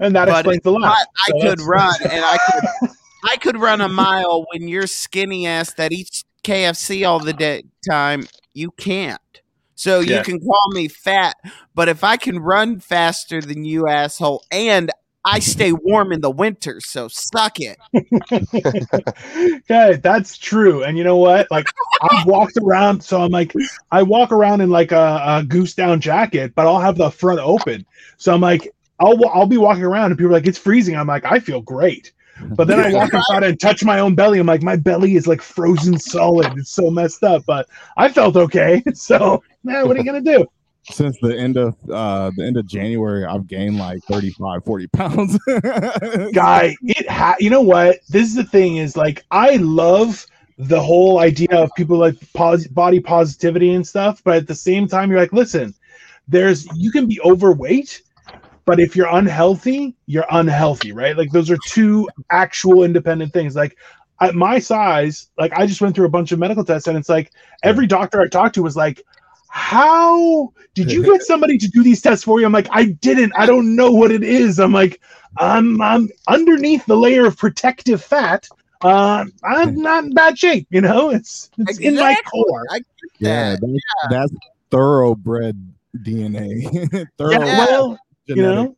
and that But explains the but lot I So could run, and I could I could run a mile when you're skinny ass that eats KFC all the day time. You can't. So you Yeah. can call me fat, but if I can run faster than you, asshole, and I stay warm in the winter, so suck it. okay, that's true. And you know what? Like I've walked around, so I'm like, I walk around in like a, a goose down jacket, but I'll have the front open. So I'm like, I'll I'll be walking around, and people are like, it's freezing. I'm like, I feel great. But then I walk outside and touch my own belly. I'm like, my belly is like frozen solid. It's so messed up. But I felt okay. So, man, what are you gonna do? Since the end of uh the end of January, I've gained like 35, 40 pounds. guy it ha- you know what this is the thing is like i love the whole idea of people like pos- body positivity and stuff but at the same time you're like listen there's you can be overweight but if you're unhealthy you're unhealthy right like those are two actual independent things like at my size like i just went through a bunch of medical tests and it's like every doctor i talked to was like how did you get somebody to do these tests for you i'm like i didn't i don't know what it is i'm like I'm I'm underneath the layer of protective fat. Uh, I'm not in bad shape. You know, it's it's in my core. I get yeah, that. that's, that's thoroughbred DNA. Thorough Yeah, well, genetic. You know,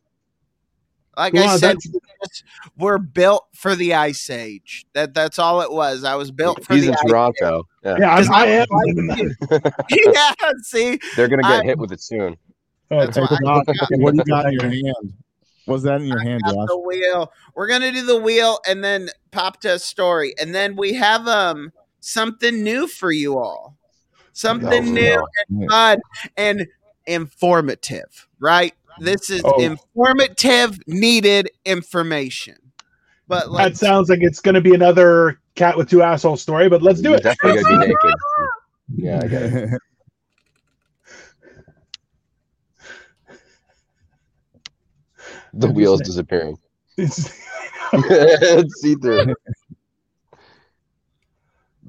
Like well, I said, that's we're built for the ice age. That that's all it was. I was built for He's the in ice Toronto. Yeah. yeah, I'm, 'Cause I I am. was living that. yeah, see, They're gonna get I- hit with it soon. Oh, That's Hey, why what do you got in your hand? What's that in your hand, got Josh? the wheel. We're gonna do the wheel and then pop to a story, and then we have um something new for you all, something Oh, new no. and fun and informative. Right? This is Oh. informative, needed information. But like, that sounds like it's going to be another cat with two assholes story. But let's do You're it. definitely gonna be naked. Yeah, I get it. The wheel's disappearing. It's- it's see through.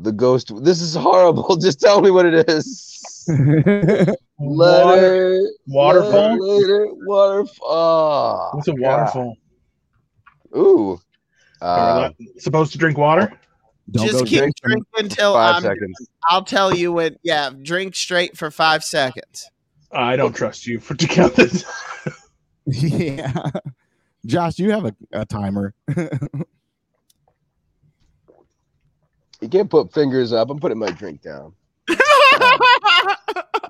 The ghost. This is horrible. Just tell me what it is. water. Letter. waterfall? Later. Waterfall. What's a waterfall? Ooh. Uh, supposed to drink water? Don't just go keep drink drinking until five I'm, seconds. I'll tell you when. Yeah, drink straight for five seconds. I don't trust you for to count this. Yeah. Josh, you have a, a timer. You can't put fingers up. I'm putting my drink down.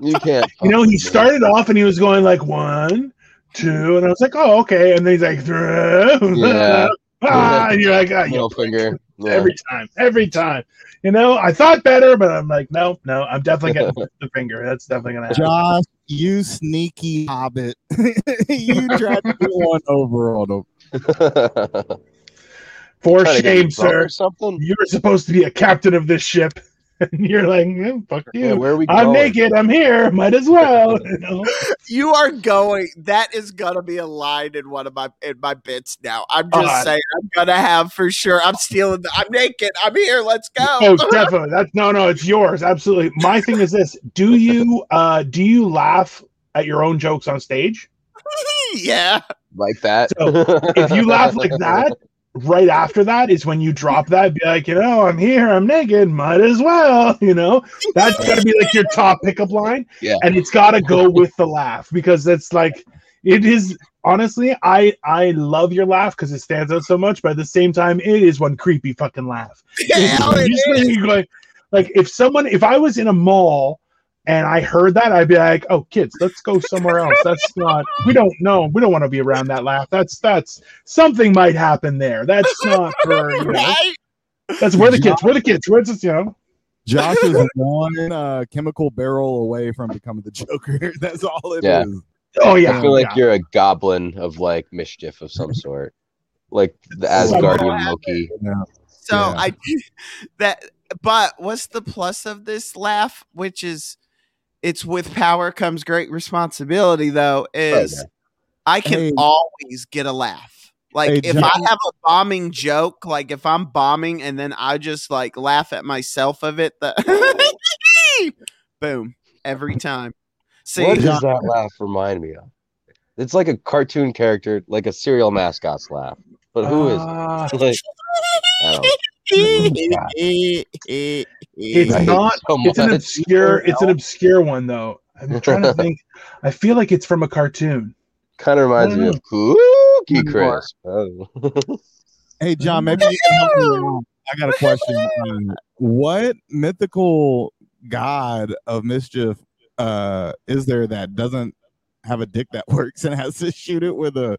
You can't. You know, he with me. started off and he was going like one, two, and I was like, oh, okay. And then he's like, three, Yeah. ah, and you're like, you Middle finger. Yeah. every time, every time. You know, I thought better, but I'm like, no, no, I'm definitely going to getting the finger. That's definitely gonna happen. Josh, you sneaky hobbit. you tried to do one over on him. For Trying to get shame, sir. Something. You're supposed to be a captain of this ship. and you're like, "Eh, fuck Yeah, you. where are we going? I'm naked. I'm here. Might as well. You know? You are going. That is gonna be a line in one of my in my bits now. I'm just Uh, saying. I'm gonna have for sure. I'm stealing. The, I'm naked. I'm here. Let's go. Oh, definitely. That's no, no. It's yours. Absolutely. My thing is this: Do you uh do you laugh at your own jokes on stage? yeah. like that. So, If you laugh like that, right after that is when you drop that. Be like, you know, I'm here. I'm naked. Might as well. You know, that's got to be like your top pickup line. Yeah. and it's got to go with the laugh because it's like it is honestly i i love your laugh because it stands out so much but at the same time it is one creepy fucking laugh Hell, it Just is. like, like if someone if i was in a mall and i heard that i'd be like oh kids let's go somewhere else that's not we don't know we don't want to be around that laugh that's that's something might happen there that's not for you know, right? that's where the kids where the kids where's this you know Josh is one uh, chemical barrel away from becoming the Joker. That's all it is. Yeah. oh yeah I feel like yeah. you're a goblin of like mischief of some sort, like the Somehow Asgardian Loki. So Yeah. I that. But what's the plus of this laugh? Which is, it's with power comes great responsibility. Though oh, is Okay. I can Hey. always get a laugh. Like Hey, if John- I have a bombing joke, like if I'm bombing and then I just like laugh at myself of it, the boom every time. See, What does that laugh remind me of? It's like a cartoon character, like a cereal mascot's laugh. But who is? It? Ah. Like, I don't know. It's I not- so it's an much. obscure it's an obscure one though i'm trying to think i feel like it's from a cartoon Kind of reminds me of Cookie Mm. Crisp. Oh. Hey, John, maybe you can help me. I got a question. Uh, what mythical god of mischief uh, is there that doesn't have a dick that works and has to shoot it with a?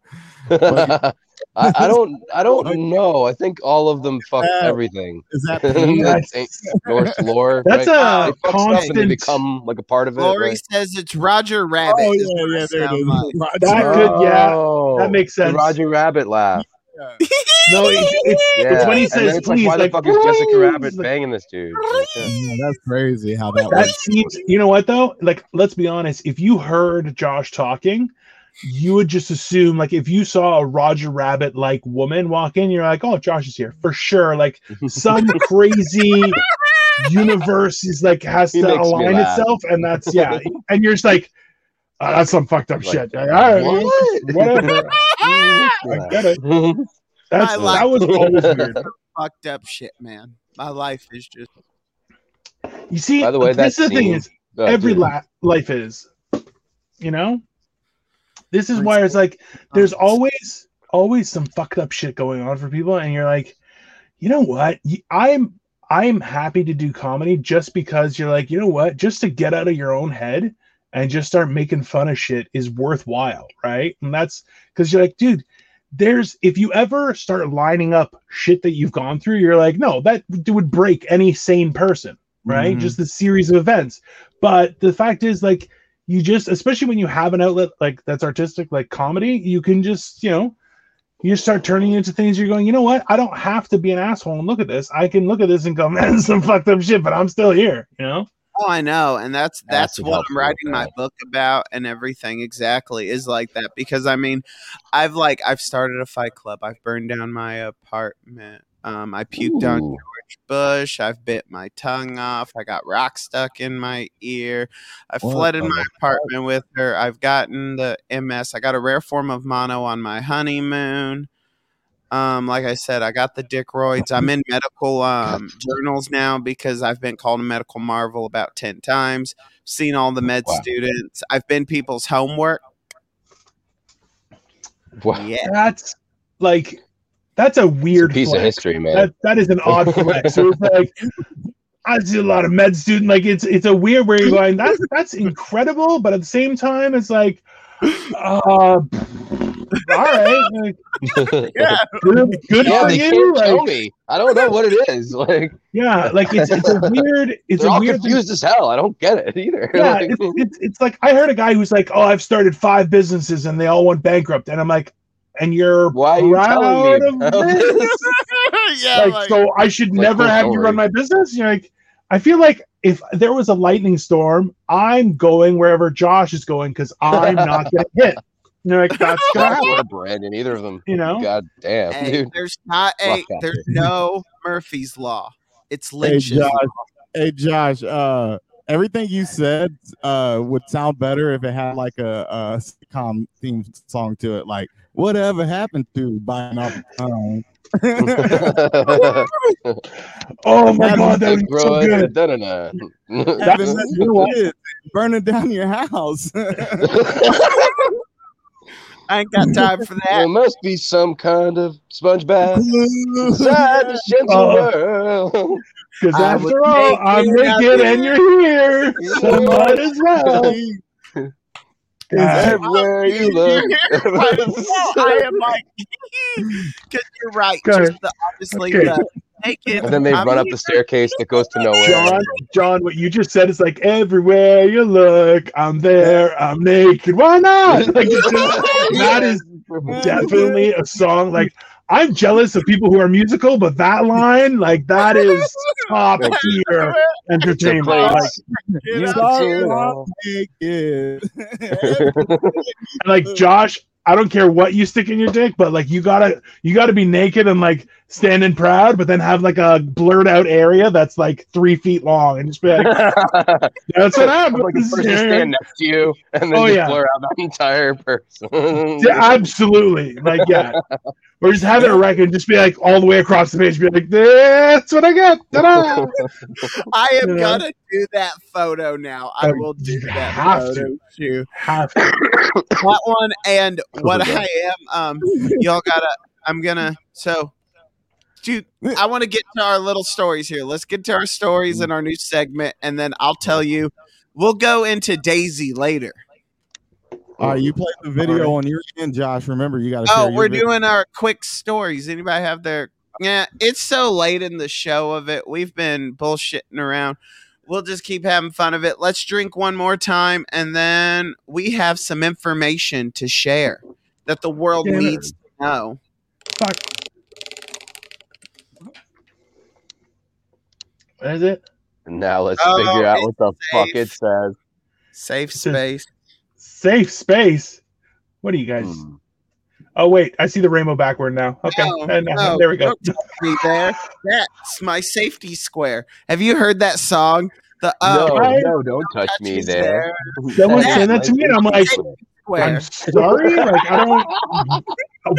I, I don't. I don't know. I think all of them fuck Uh, everything. Is that That's Norse lore. that's right? a They fuck they constant become like a part of it. Lori right? says it's Roger Rabbit. Oh yeah, yeah, there it sounds is. Roger. That could- yeah, that makes the sense. Roger Rabbit laugh. no it, it's Yeah. when he says, it's like, "Please," why the like, fuck is Jessica Rabbit banging this dude? Like, yeah. Yeah, that's crazy how that that works. seems you know what though like let's be honest if you heard josh talking you would just assume like if you saw a roger rabbit like woman walk in you're like oh josh is here for sure. Like some crazy universe is like has He to align itself and that's yeah and you're just like "Oh, that's some fucked up Like, shit. All right, what? whatever. I get it. That's that was always weird. Fucked up shit, man. My life is just you see By the way, this that is the thing is Oh, every la- life is you know this is why it's like there's always always some fucked up shit going on for people and you're like you know what? I'm i'm happy to do comedy just because you're like you know what? Just to get out of your own head and just start making fun of shit is worthwhile right? And that's because you're like dude there's if you ever start lining up shit that you've gone through you're like no that would break any sane person right? Mhm. just the series of events. But the fact is like you just especially when you have an outlet like that's artistic like comedy you can just you know you start turning into things you're going you know what i don't have to be an asshole and look at this i can look at this and go man some fucked up shit but i'm still here you know Oh, I know, and that's that's Acid what I'm writing my book about, and everything exactly is like that. Because I mean, I've like I've started a fight club. I've burned down my apartment. Um, I puked on Ooh. George Bush. I've bit my tongue off. I got rock stuck in my ear. I What flooded my apartment with her. I've gotten the MS. I got a rare form of mono on my honeymoon. Um, like I said, I got the dickroids. I'm in medical um, journals now because I've been called a medical marvel about 10 times. Seen all the med Wow. students. I've been people's homework. Wow. Yeah. that's like that's a It's a weird piece of history, man. that that is an odd flex so it's like I see a lot of med student like it's it's a weird where you're going that's that's incredible but at the same time it's like uh all right like, Yeah. good, good yeah, for they you can't tell like, me. I don't know what it is. Like yeah like it's it's a weird it's a all weird thing. confused as hell. I don't get it either. yeah Like, it's, it's, it's like i heard a guy who's like oh i've started five businesses and they all went bankrupt and i'm like and you're why are you proud telling me? of this? this? yeah. like, like- so i should Like, never cool have you run my business you're like I feel like if there was a lightning storm, I'm going wherever Josh is going because I'm not getting hit. You know, like that's gonna Josh happen. or Brandon, either of them. You know? God damn, Hey, dude. there's not a Rough out there's no Murphy's law. It's Hey Lynch's Josh, law. hey Josh, uh, everything you said uh would sound better if it had like a, a sitcom theme song to it, like "Whatever Happened to" by an um, Oh my god, that was so good. Da-da-da. having that kids burning down your house. I ain't got time for that. there must be some kind of sponge bath inside this gentle Oh. world. Because after all, I'm naked and you're here. So might as well. God. Everywhere you look. I am like, because you're right. Just the, obviously, Okay. the naked. and then they I'm run up the staircase that goes to nowhere. John, John, what you just said is like everywhere you look, I'm there, I'm naked. Why not? Like it's just, that is definitely a song. Like I'm jealous of people who are musical, but that line, like that is top tier entertainment. Like, Get You up saw here. it all naked. like Josh, I don't care what you stick in your dick, but like you gotta you gotta be naked and like standing proud, but then have like a blurred out area that's like three feet long and just be like, that's what I'm like person stand next to you and then Oh, yeah. blur out the entire person. Yeah, absolutely. Like, yeah. Or just have it erect and just be like all the way across the page, be like, that's what I got. Ta-da! I am You know? gonna do that photo now. I Oh, will do that have photo to. too. Have to. That one and what Cover I am. Um, y'all gotta. I'm gonna. So, dude, I want to get to our little stories here. Let's get to our stories in our new segment, and then I'll tell you. We'll go into Daisy later. All right, you played the video on your end, Josh. Remember, you got to. Oh, we're doing our quick stories. Anybody have their? Yeah, it's so late in the show of it. We've been bullshitting around. We'll just keep having fun of it. Let's drink one more time, and then we have some information to share that the world Yeah. needs to know. fuck. What is it? now let's Oh, figure out what the fuck it says. Safe space. Safe space. What are you guys? Hmm. Oh wait, I see the rainbow backward now. Okay, No, and, uh, no, there we go. don't touch me there. That's my safety square. Have you heard that song? The uh, no, right. no, don't touch me there. Someone That- said that to me, and I'm like, square. I'm sorry. Like I don't.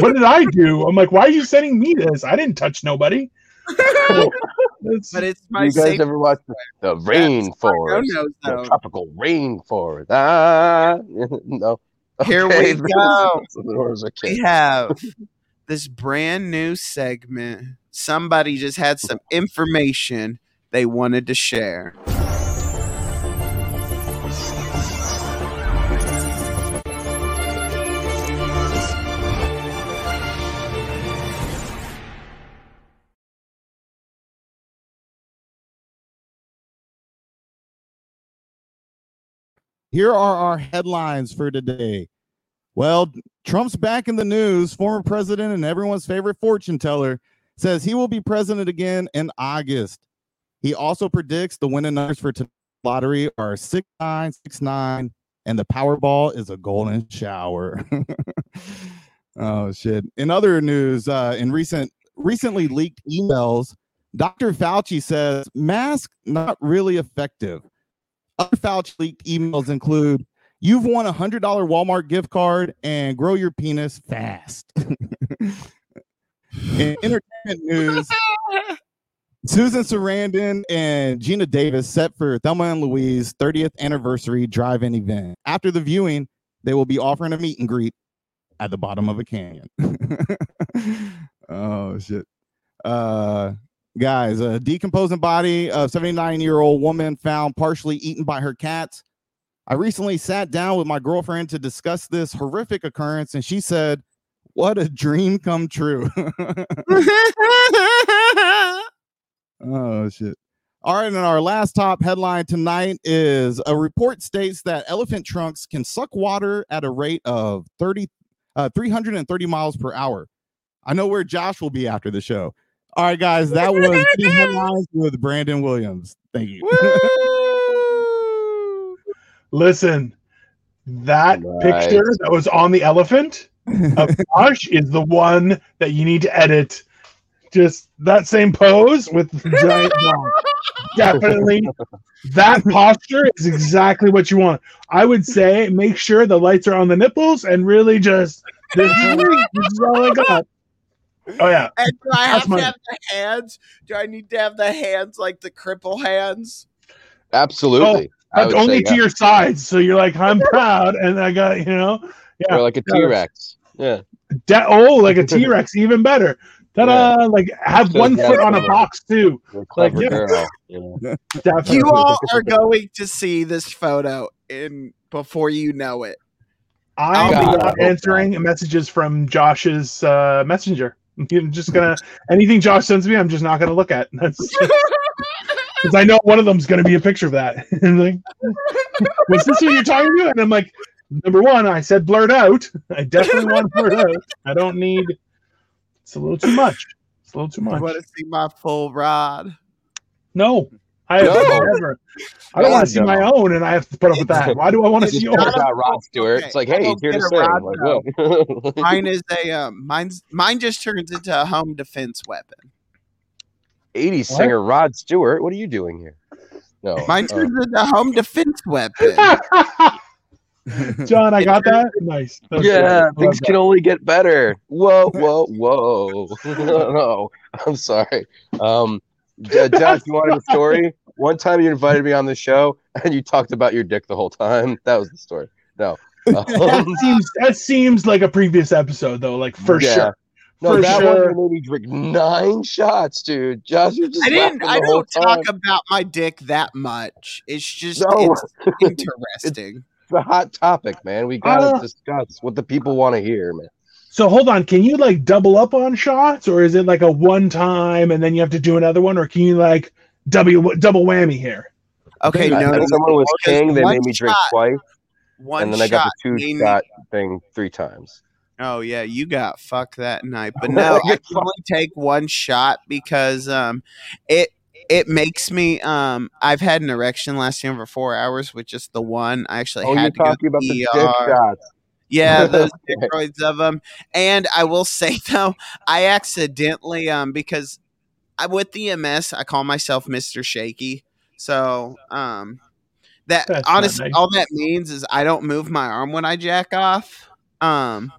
what did I do? I'm like, why are you sending me this? I didn't touch nobody. It's- but it's my you guys safe. ever watch the, the rainforest? knows The though. tropical rainforest. Ah, no. Here Okay, we go. there was we have this brand new segment. Somebody just had some information they wanted to share. Here are our headlines for today. Well, Trump's back in the news. Former president and everyone's favorite fortune teller says he will be president again in August. He also predicts the winning numbers for today's lottery are 6969 and the Powerball is a golden shower. oh shit. In other news, uh in recent recently leaked emails, Dr. Fauci says mask not really effective. Other Fauci leaked emails include you've won a hundred dollar Walmart gift card and grow your penis fast. In entertainment news, Susan Sarandon and Geena Davis set for Thelma and Louise 30th anniversary drive-in event. After the viewing, they will be offering a meet and greet at the bottom of a canyon. oh shit. Uh guys, a decomposing body of 79 year old woman found partially eaten by her cats. I recently sat down with my girlfriend to discuss this horrific occurrence, and she said, What a dream come true. oh, shit. All right, and our last top headline tonight is a report states that elephant trunks can suck water at a rate of 30, uh, 330 miles per hour. I know where Josh will be after the show. All right, guys, that was City headlines with Brandon Williams. Thank you. Listen, that Nice. picture that was on the elephant of uh, Josh is the one that you need to edit. Just that same pose with the giant dog. Definitely. That posture is exactly what you want. I would say make sure the lights are on the nipples and really just this is all I got. Oh yeah. And do I have That's to my- have the hands? Do I need to have the hands like the cripple hands? Absolutely. I would only say, to your sides. So you're like, I'm proud, and I got, you know, yeah. yeah. Or like a T Rex. Yeah. De- oh, like a T Rex, even better. Ta-da! Like have So one foot on a box too. You're a clever yeah. girl. You know? You all are going to see this photo in before you know it. I'm God, not I hope answering messages from Josh's uh, messenger. I'm just gonna anything Josh sends me, I'm just not gonna look at. That's because I know one of them's gonna be a picture of that. And like, was this who you're talking to? And I'm like, number one, I said blurred out. I definitely want blurred out. I don't need. It's a little too much. It's a little too much. I want to see my full rod. No, I have No. never. I don't want to see No. my own, and I have to put up with that. Why do I want to see It's yours? not Check out Rod Stewart. Okay, It's like, hey, he's here to get a sing. Rod Like, look. Mine is a um, mine's mine just turns into a home defense weapon. 80s singer Rod Stewart. What are you doing here? No. Mine uh, turns into a home defense weapon. John, I got that. Nice. That's yeah, great. things Love can only get better. Whoa, whoa, whoa. no, I'm sorry. Um, J- Josh, you wanted a story? One time you invited me on the show and you talked about your dick the whole time. That was the story. No. that. Um, that seems that seems like a previous episode though, like for Yeah. sure. no, For that sure. one made me drink nine shots, dude. Josh, you're just I didn't. I don't talk time. about my dick that much. It's just No. it's interesting. It's a hot topic, man. We gotta Uh, discuss what the people want to hear, man. So hold on, can you like double up on shots, or is it like a one time and then you have to do another one, or can you like double double whammy here? Okay, I no, said no, someone was because king, they made me drink shot- twice, one and then I got the two made me- shot thing three times. Oh yeah, you got fucked that night. But no, I can only take one shot because um it it makes me um I've had an erection lasting over four hours with just the one. I actually Oh, you're had to go to talking about the the dick ER. Shots. Yeah, those steroids of them. And I will say though, I accidentally um because I with the MS I call myself Mr. Shaky. So um that That's honestly nice. all that means is I don't move my arm when I jack off. Um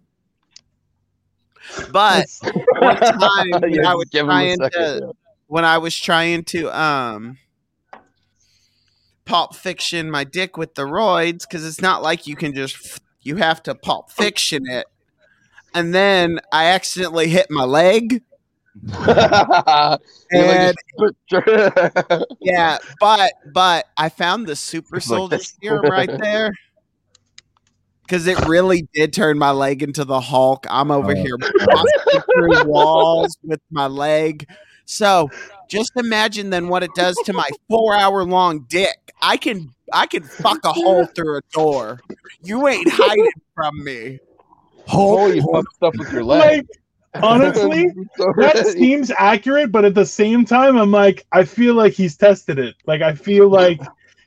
but That's- one time when Yeah, I was give him a trying second, to yeah. when I was trying to um pop fiction my dick with the roids because it's not like you can just you have to pulp fiction it and then I accidentally hit my leg and yeah but but I found the super soldier serum right there because it really did turn my leg into the Hulk. I'm over Oh. here through walls with my leg. So just imagine then what it does to my four hour long dick. I can I can fuck a hole through a door. You ain't hiding from me. oh, you fucked stuff with your leg. like honestly, So that seems accurate, but at the same time, I'm like, I feel like he's tested it. Like I feel like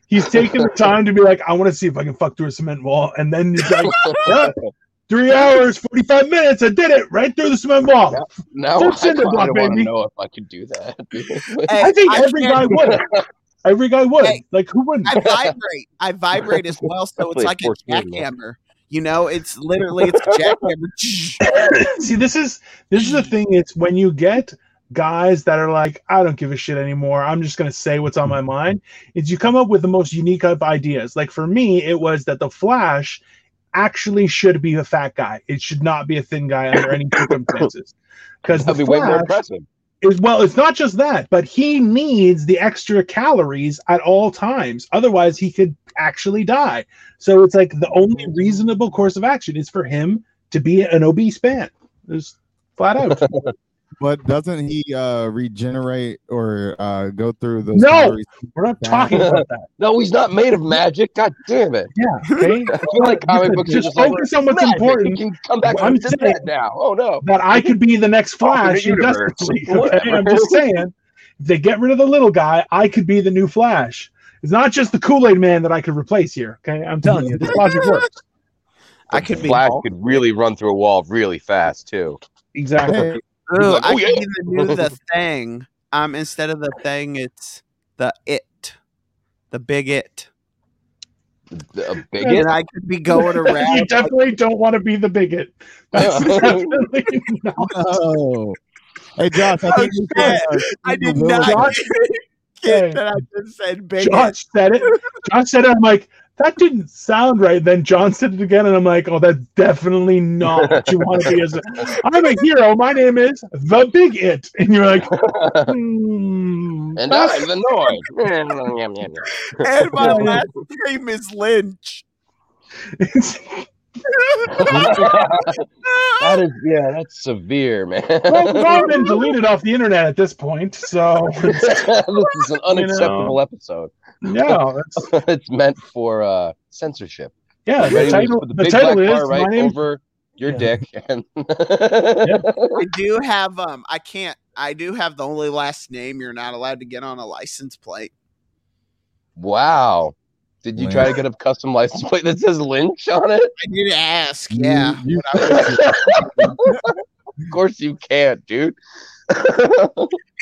he's taking the time to be like, I want to see if I can fuck through a cement wall, and then he's like, yeah, three hours, forty five minutes, I did it right through the cement wall. now Full I cinder kind block, want to baby. know if I could do that. I think I every can't- guy would. Every guy would. Hey, like who wouldn't? I vibrate. I vibrate as well, so it's like a forced jackhammer. You know, it's literally it's a jackhammer. See, this is this is the thing. It's when you get guys that are like, I don't give a shit anymore. I'm just gonna say what's on my mind. Is you come up with the most unique of ideas. Like for me, it was that the Flash actually should be a fat guy. It should not be a thin guy under any circumstances. Because the That'd be way more impressive. Is well, it's not just that, but he needs the extra calories at all times. Otherwise, he could actually die. So it's like the only mm-hmm. reasonable course of action is for him to be an obese man. Just flat out. but doesn't he uh regenerate or uh go through those No! calories? We're not talking about that. no, he's not made of magic. God damn it! Yeah. Okay. I feel like comic books Just just like focus on what's important. You can come back I'm and saying- that now. Oh no! that I could be the next Flash in Alternate Justice universe. League. Okay? I'm just saying, if they get rid of the little guy, I could be the new Flash. It's not just the Kool Aid Man that I could replace here. Okay, I'm telling you, this logic works. I could Flash Hulk. could really run through a wall really fast too. Exactly. Hey, Ooh, like, I "Oh, could yeah." be the the thing. Um, instead of the thing, it's the it, the big it. A And bigot. I could be going around. you around. definitely don't want to be the bigot. That's Yeah. definitely not. Oh. Hey Josh, I think Oh, we uh, I did not Josh- get that I just said big. Josh said it. Josh said it. I'm like, that didn't sound right. Then John said it again, and I'm like, oh, that's definitely not what you want to be as a. I'm a hero. My name is the Big It, and you're like, hmm, and I'm the noise. And my Yeah, yeah. last name is Lynch. that is yeah, that's severe, man. well, we've all been deleted off the internet at this point, so this is an unacceptable episode. Yeah, that's, it's meant for uh censorship. yeah. The title, put the big title black is bar right name. over your Yeah. dick and I do have um. I can't. I do have the only last name you're not allowed to get on a license plate. Wow. Did you try to get a custom license plate that says Lynch on it? I need to ask. Yeah. You, of course you can't, dude.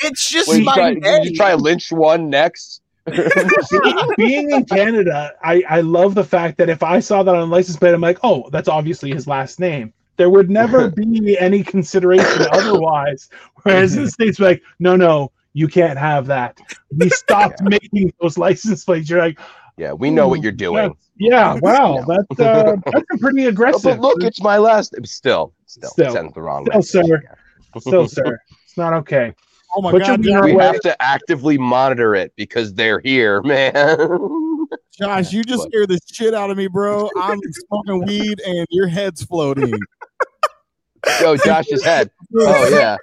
It's just Wait, you my try, name. did you try Lynch one next? Being in Canada, I, I love the fact that if I saw that on a license plate, I'm like, oh, that's obviously his last name. There would never be any consideration otherwise. Whereas in the States, like, no, no, you can't have that. We stopped making those license plates. You're like, Yeah, we know what you're doing. yeah, wow, that's uh, that's a pretty Oh, aggressive. but look, it's my last. Still, still, Still. sent the wrong. Still, message. sir. still, sir, it's not okay. Oh my Put god, wiener Josh, We have to actively monitor it because they're here, man. Josh, you just scared the shit out of me, bro. I'm smoking weed and your head's floating. Yo, Josh's head. Oh yeah.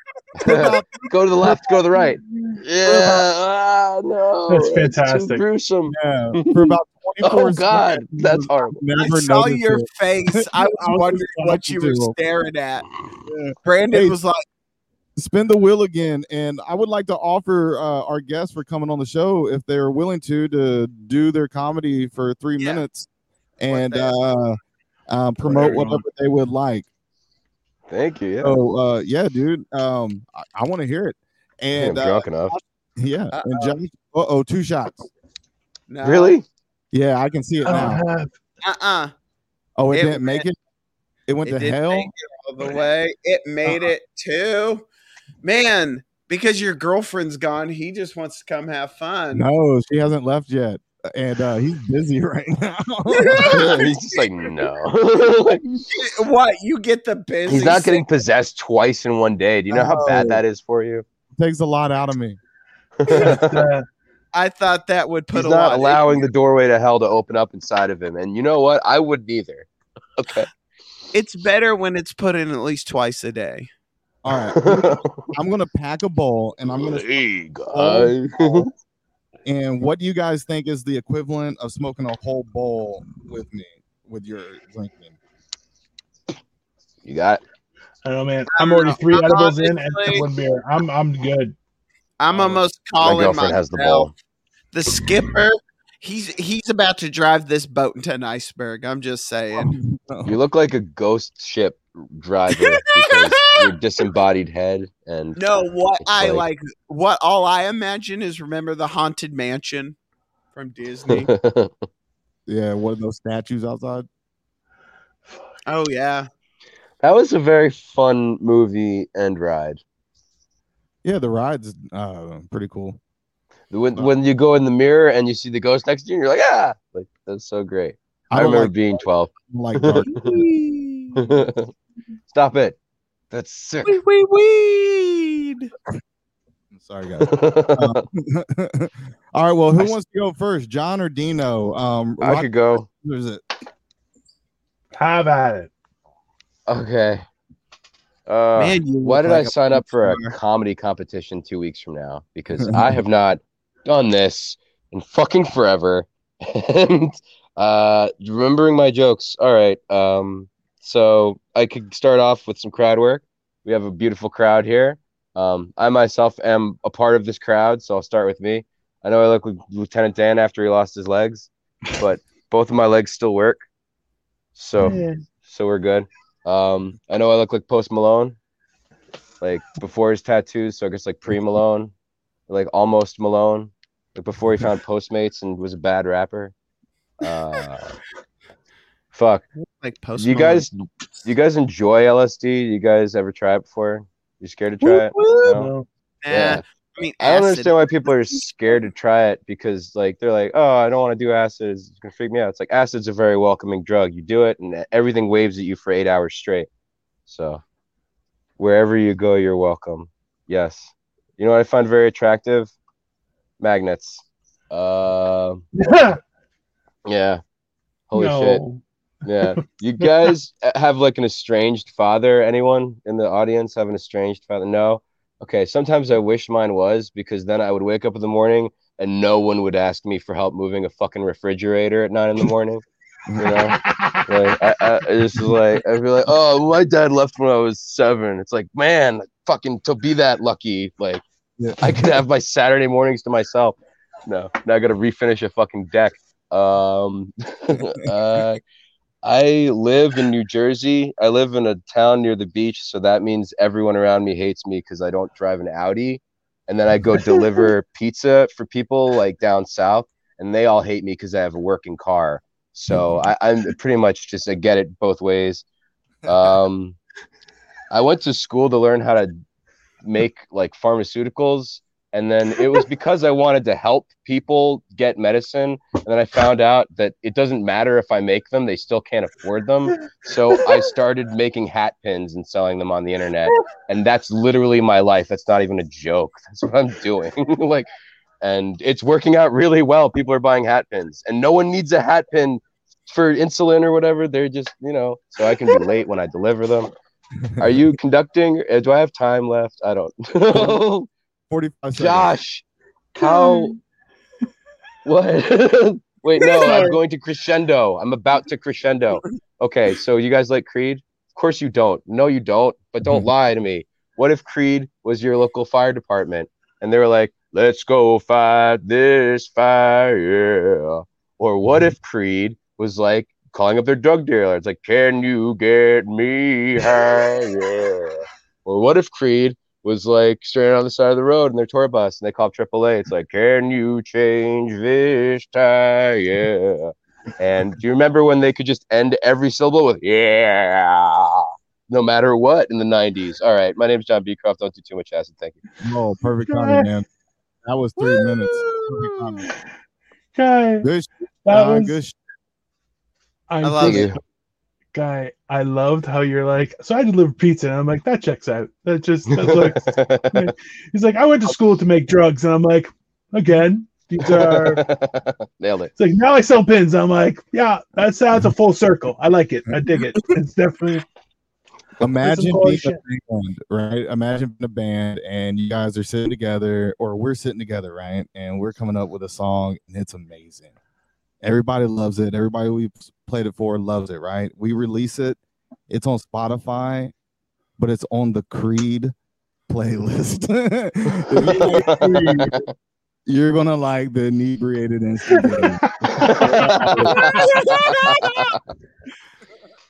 go to the left. Go to the right. Yeah. Ah, no. That's it's too fantastic. gruesome. Yeah, for about 24 Oh God, seconds, that's horrible. I saw your it. face. I was wondering what you were talking to him. staring at. Yeah. Brandon Hey. was like, spin the wheel again and i would like to offer uh, our guests for coming on the show if they're willing to to do their comedy for three Yeah. minutes and uh, uh promote Whatever you whatever they would like Thank you. Yeah. so uh yeah dude um i, I want to hear it I'm and uh, drunk enough. yeah and Josh, uh-oh two shots no. Really? yeah i can see it now Uh, Uh-uh. oh it, it didn't make it it went It to hell all the way. It made it too. Man, because your girlfriend's gone, he just wants to come have fun. no she hasn't left yet and uh he's busy right now He's just like no. What? You get the busy. He's not getting possessed twice in one day. Do you know how bad that is for you? takes a lot out of me I thought that would put He's a lot. not in allowing the doorway to hell to open up inside of him. And you know what? I would neither. Okay. It's better when it's put in at least twice a day. All right i'm gonna pack a bowl and i'm gonna hey, guys. Oh. And what do you guys think is the equivalent of smoking a whole bowl with me with your drinking? You got I don't know, man. I I'm already three I'm edibles in and one beer. I'm I'm good. I'm almost my calling girlfriend has the bowl. the skipper. He's he's about to drive this boat into an iceberg. I'm just saying. You look like a ghost ship driver because your disembodied head and No, what It's I like- like, what all I imagine is remember the haunted mansion from Disney. Yeah, one of those statues outside. oh yeah, that was a very fun movie and ride. Yeah, the ride's uh, pretty cool. When when you go in the mirror and you see the ghost next to you, and you're like, ah, like that's so great. I, don't remember like, being twelve. like. Stop it. That's sick. wee wee weed. Sorry, guys. Uh, all right, well, who wants to go first, John or Dino? Um, I rock- could go. who is it? Have at it. Okay. Uh, Man, you why did like I a sign up for a comedy competition two weeks from now? Because I have not done this in fucking forever. And uh, remembering my jokes. All right. Um, so I could start off with some crowd work. We have a beautiful crowd here. Um, I myself am a part of this crowd, so I'll start with me. I know I look like Lieutenant Dan after he lost his legs, but both of my legs still work. So so we're good. Um, I know I look like Post Malone, like before his tattoos, so I guess like pre Malone, like almost Malone, like before he found Postmates and was a bad rapper. Uh, fuck. Like post. you guys, you guys enjoy LSD? You guys ever try it before? You scared to try it? No? No. Yeah. I mean, I don't understand why people are scared to try it because like they're like, oh, I don't want to do acid. It's gonna freak me out. It's like acid's a very welcoming drug. You do it and everything waves at you for eight hours straight. So wherever you go, you're welcome. Yes. You know what I find very attractive? Magnets. Uh, yeah. Holy shit. Yeah. You guys have like an estranged father? Anyone in the audience have an estranged father? No. Okay. Sometimes I wish mine was because then I would wake up in the morning and no one would ask me for help moving a fucking refrigerator at nine in the morning. You know, like I, I just like I'd be like, oh, my dad left when I was seven. It's like, man, fucking to be that lucky, like Yeah. I could have my Saturday mornings to myself. No, now I got to refinish a fucking deck. Um, uh, I live in New Jersey. I live in a town near the beach, so that means everyone around me hates me because I don't drive an Audi. And then I go deliver pizza for people like down south, and they all hate me because I have a working car. So I, I'm pretty much just I get it both ways. Um, I went to school to learn how to make like pharmaceuticals, and then it was because I wanted to help people get medicine, and then I found out that it doesn't matter if I make them; they still can't afford them. So I started making hat pins and selling them on the internet, and that's literally my life. That's not even a joke. That's what I'm doing. like, and it's working out really well. People are buying hat pins, and no one needs a hat pin for insulin or whatever. They're just, you know, so I can be late when I deliver them. Are you conducting? uh, Do I have time left? I don't. 45 seconds. Josh, how? What? Wait, no, I'm going to crescendo. I'm about to crescendo. Okay, so you guys like Creed? Of course you don't. No, you don't. But don't lie to me. What if Creed was your local fire department and they were like, "Let's go fight this fire"? Or what if Creed was like calling up their drug dealer? It's like, "Can you get me higher?" Or what if Creed was like stranded on the side of the road in their tour bus and they call AAA. It's like, can you change this tire? Yeah. And do you remember when they could just end every syllable with yeah, no matter what in the 90s? All right, my name is John Beecroft. Don't do too much acid. Thank you. Oh, perfect timing, man. That was three minutes. Perfect timing. Guy, Good shit, that John. was. Good shit. I'm I love Thank just- you. Guy, I loved how you're like. So I deliver pizza, and I'm like, that checks out. That just that's like. He's like, I went to school to make drugs, and I'm like, again, these are. Nailed it. It's like now I sell pins. I'm like, yeah, that sounds a full circle. I like it. I dig it. It's definitely Imagine being bullshit. a band, right? Imagine being a band and you guys are sitting together, or we're sitting together, right? And we're coming up with a song, and it's amazing. Everybody loves it. Everybody we've played it for loves it, right? We release it. It's on Spotify, but it's on the Creed playlist. you Creed, you're gonna like the inebriated instigator.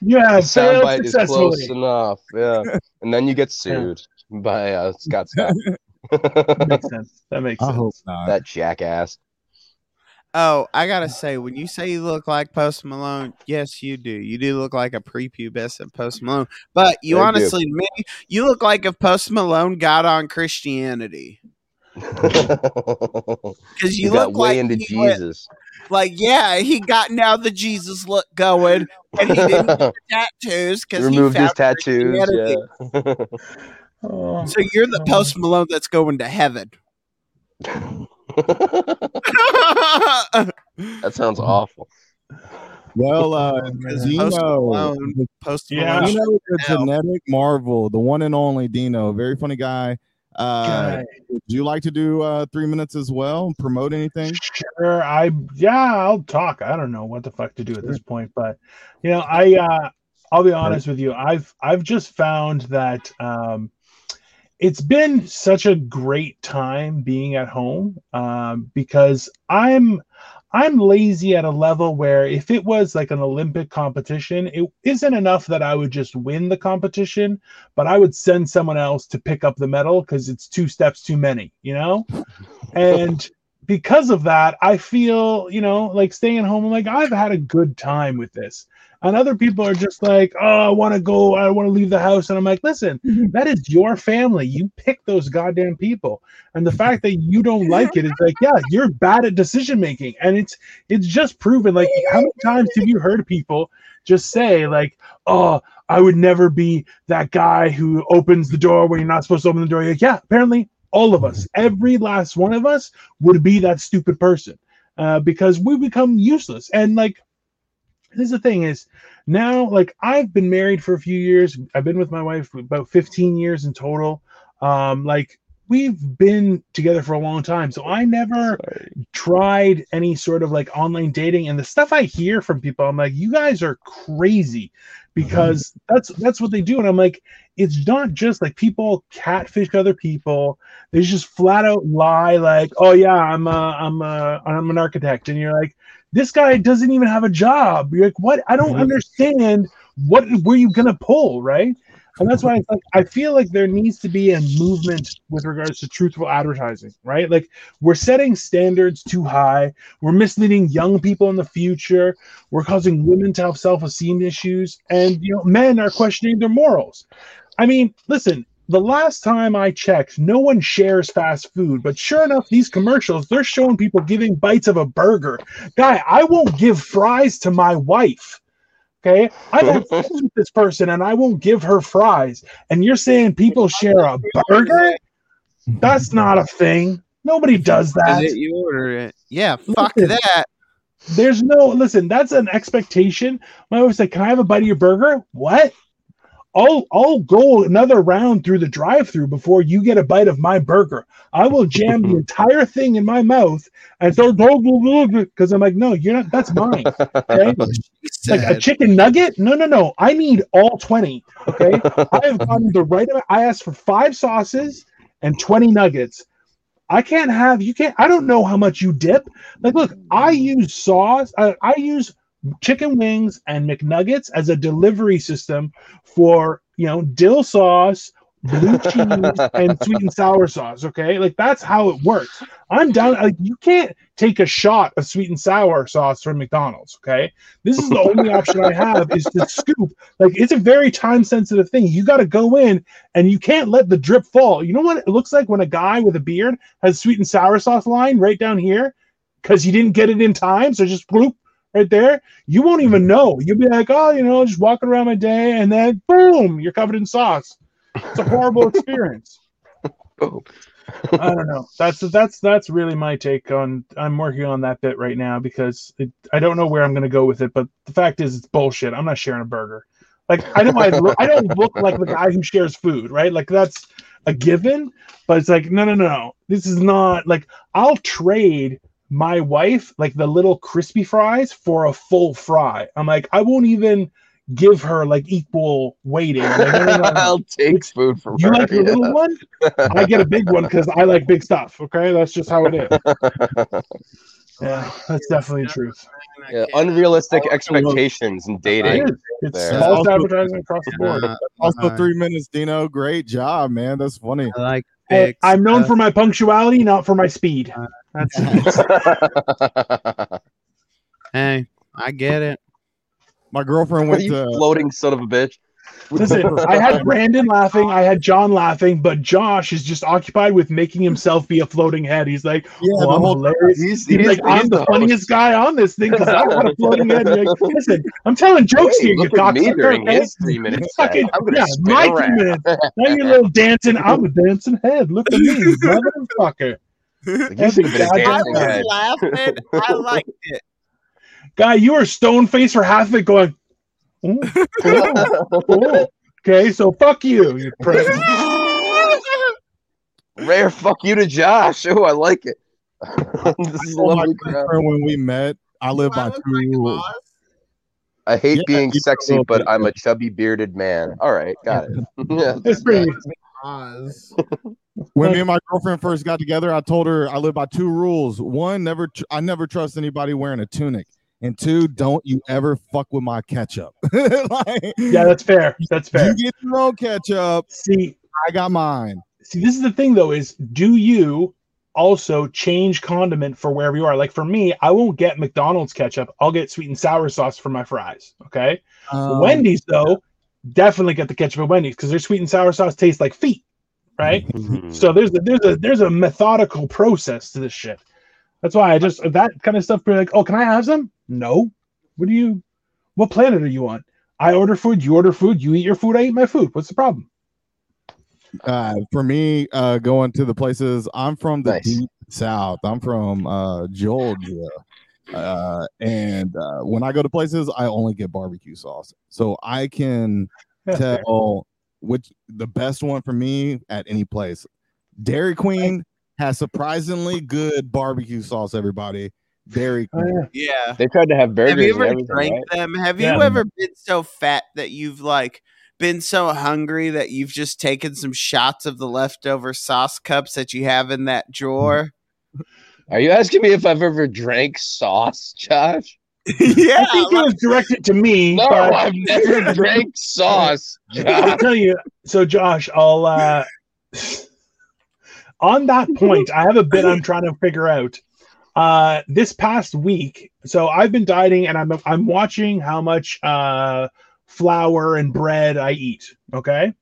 yeah. Failed Soundbite is close enough. Yeah. And then you get sued by uh, Scott Stapp. makes sense. That makes I sense. hope not. that jackass. Oh, I gotta say, when you say you look like Post Malone, yes, you do. You do look like a prepubescent Post Malone. But you I honestly, to me, you look like if Post Malone got on Christianity because you, you got look way like into he went- Jesus. like, yeah, he got now the Jesus look going, and he didn't get the tattoos because he Removed his tattoos. Yeah. Oh. So you're the oh. Post Malone that's going to heaven. that sounds awful. Well, uh, Because Dino, Post Malone, Post Yeah. Dino, the Now. genetic marvel, the one and only Dino, very funny guy. Uh, Guy. would you like to do uh, three minutes as well? Promote anything? Sure, I yeah, I'll talk. I don't know what the fuck to do at this point, but you know, I uh I'll be honest with you. I've I've just found that um it's been such a great time being at home um because I'm I'm lazy at a level where if it was like an Olympic competition, it isn't enough that I would just win the competition, but I would send someone else to pick up the medal because it's two steps too many, you know? And because of that, I feel, you know, like staying home, I'm like, I've had a good time with this. And other people are just like, oh, I want to go, I want to leave the house. And I'm like, listen, that is your family. You pick those goddamn people. And the fact that you don't like it is like, yeah, you're bad at decision making. And it's it's just proven like how many times have you heard people just say, like, oh, I would never be that guy who opens the door when you're not supposed to open the door. You're like, yeah, apparently all of us, every last one of us would be that stupid person uh, because we become useless. And like, this is the thing is now, like, I've been married for a few years. I've been with my wife about 15 years in total. Um, like, we've been together for a long time. So I never tried any sort of like online dating and the stuff I hear from people, I'm like, you guys are crazy because that's that's what they do. And I'm like, it's not just like people catfish other people. They just flat out lie like, oh yeah, I'm a, I'm a, I'm an architect, and you're like, this guy doesn't even have a job. You're like, what? I don't Mhm. understand. What were you gonna pull, right? And that's why it's like, I feel like there needs to be a movement with regards to truthful advertising, right? Like we're setting standards too high. We're misleading young people in the future. We're causing women to have self-esteem issues, and you know, men are questioning their morals. I mean, listen, the last time I checked, no one shares fast food, but sure enough, these commercials, they're showing people giving bites of a burger. Guy, I won't give fries to my wife. Okay. I've had sex with this person and I won't give her fries. And you're saying people share a burger? That's not a thing. Nobody does that. You order it. Yeah, fuck Listen. that. There's no listen, that's an expectation. My wife said, Can I have a bite of your burger? What? I'll I'll go another round through the drive-through before you get a bite of my burger. I will jam the entire thing in my mouth and start because I'm like, no, you're not. That's mine. Okay, like a chicken nugget. No, no, no. I need all twenty. Okay, I have gotten the right amount. I asked for five sauces and twenty nuggets. I can't have you can't. I don't know how much you dip. Like, look, I use sauce. I, I use chicken wings and McNuggets as a delivery system for you know dill sauce, blue cheese, and sweet and sour sauce. Okay, like that's how it works. I'm down. Like you can't take a shot of sweet and sour sauce from McDonald's. Okay, this is the only option I have is to scoop. Like it's a very time sensitive thing. You got to go in and you can't let the drip fall. You know what it looks like when a guy with a beard has sweet and sour sauce line right down here because he didn't get it in time. So just bloop right there. You won't even mm-hmm. know. You'll be like, oh, you know, just walking around my day, and then boom, you're covered in sauce. It's a horrible experience. Boom. I don't know. That's that's that's really my take on. I'm working on that bit right now because it, I don't know where I'm going to go with it. But the fact is, it's bullshit. I'm not sharing a burger. Like I know I look, I don't look like the guy who shares food, right? Like that's a given. But it's like no, no, no, no. This is not like I'll trade my wife like the little crispy fries for a full fry. I'm like I won't even give her like equal weighting. Like, no, no, no, no. I'll take It's- food from You her. like the yeah. little one? I get a big one because I like big stuff. Okay, that's just how it is. Yeah, that's definitely the truth. Yeah, unrealistic expectations in dating. is. It's there. false Also- advertising across the board. Uh, Also, uh, three minutes, Dino. Great job, man. That's funny. I like Hey, big I'm known stuff. for my punctuality, not for my speed. That's Hey, I get it. My girlfriend Are you to. floating son of a bitch? listen. I had Brandon laughing, I had John laughing, but Josh is just occupied with making himself be a floating head. He's like, Yeah, "Oh, I'm hilarious." He's, He's like, I'm the funniest guy on this thing because I got a floating head. Like, listen, I'm telling jokes Hey, here, you look at me cocksucker. during okay? his three minutes. Fucking, yeah, spin my three minutes. Now you're a little dancing. I'm a dancing head. Look at me, motherfucker. Like, you should have been a Every I dancing was head. laughing. I liked it. guy, you were stone faced for half of it, going. "Ooh, cool, cool." Okay, so fuck you, you prick. Rare fuck you to Josh. Oh, I like it. this is a lovely when we met, I live by two rules. I hate Yeah, being sexy, but. I'm a chubby bearded man. All right, got it. yeah, It's pretty. Oz. When me and my girlfriend first got together, I told her I live by two rules. One, never tr- I never trust anybody wearing a tunic. And two, don't you ever fuck with my ketchup. like, Yeah, that's fair. That's fair. you get your own ketchup. See, I got mine. see, this is the thing though: is do you also change condiment for wherever you are? Like for me, I won't get McDonald's ketchup. I'll get sweet and sour sauce for my fries. Okay. Um, Wendy's though, definitely get the ketchup at Wendy's because their sweet and sour sauce tastes like feet, right? Mhm. So there's a, there's a there's a methodical process to this shit. That's why I just that kind of stuff. Be like, oh, can I have some? No. What do you? What planet are you on? I order food. You order food. You eat your food. I eat my food. What's the problem? uh, for me, uh, going to the places, I'm from the Nice. deep south. I'm from uh, Georgia. Uh, and uh, when I go to places, I only get barbecue sauce. So I can tell which the best one for me at any place. Dairy Queen has surprisingly good barbecue sauce, everybody. Dairy Oh, Queen. yeah. Yeah. They tried to have burgers Have you ever drank right? them? Have Yeah. you ever been so fat that you've like been so hungry that you've just taken some shots of the leftover sauce cups that you have in that drawer? Are you asking me if I've ever drank sauce, Josh? yeah. I think it was directed to me. No, but I've never drank sauce, I'll tell you. So, Josh, I'll uh on that point, I have a bit I'm trying to figure out. Uh this past week, so I've been dieting and I'm I'm watching how much uh flour and bread I eat. Okay.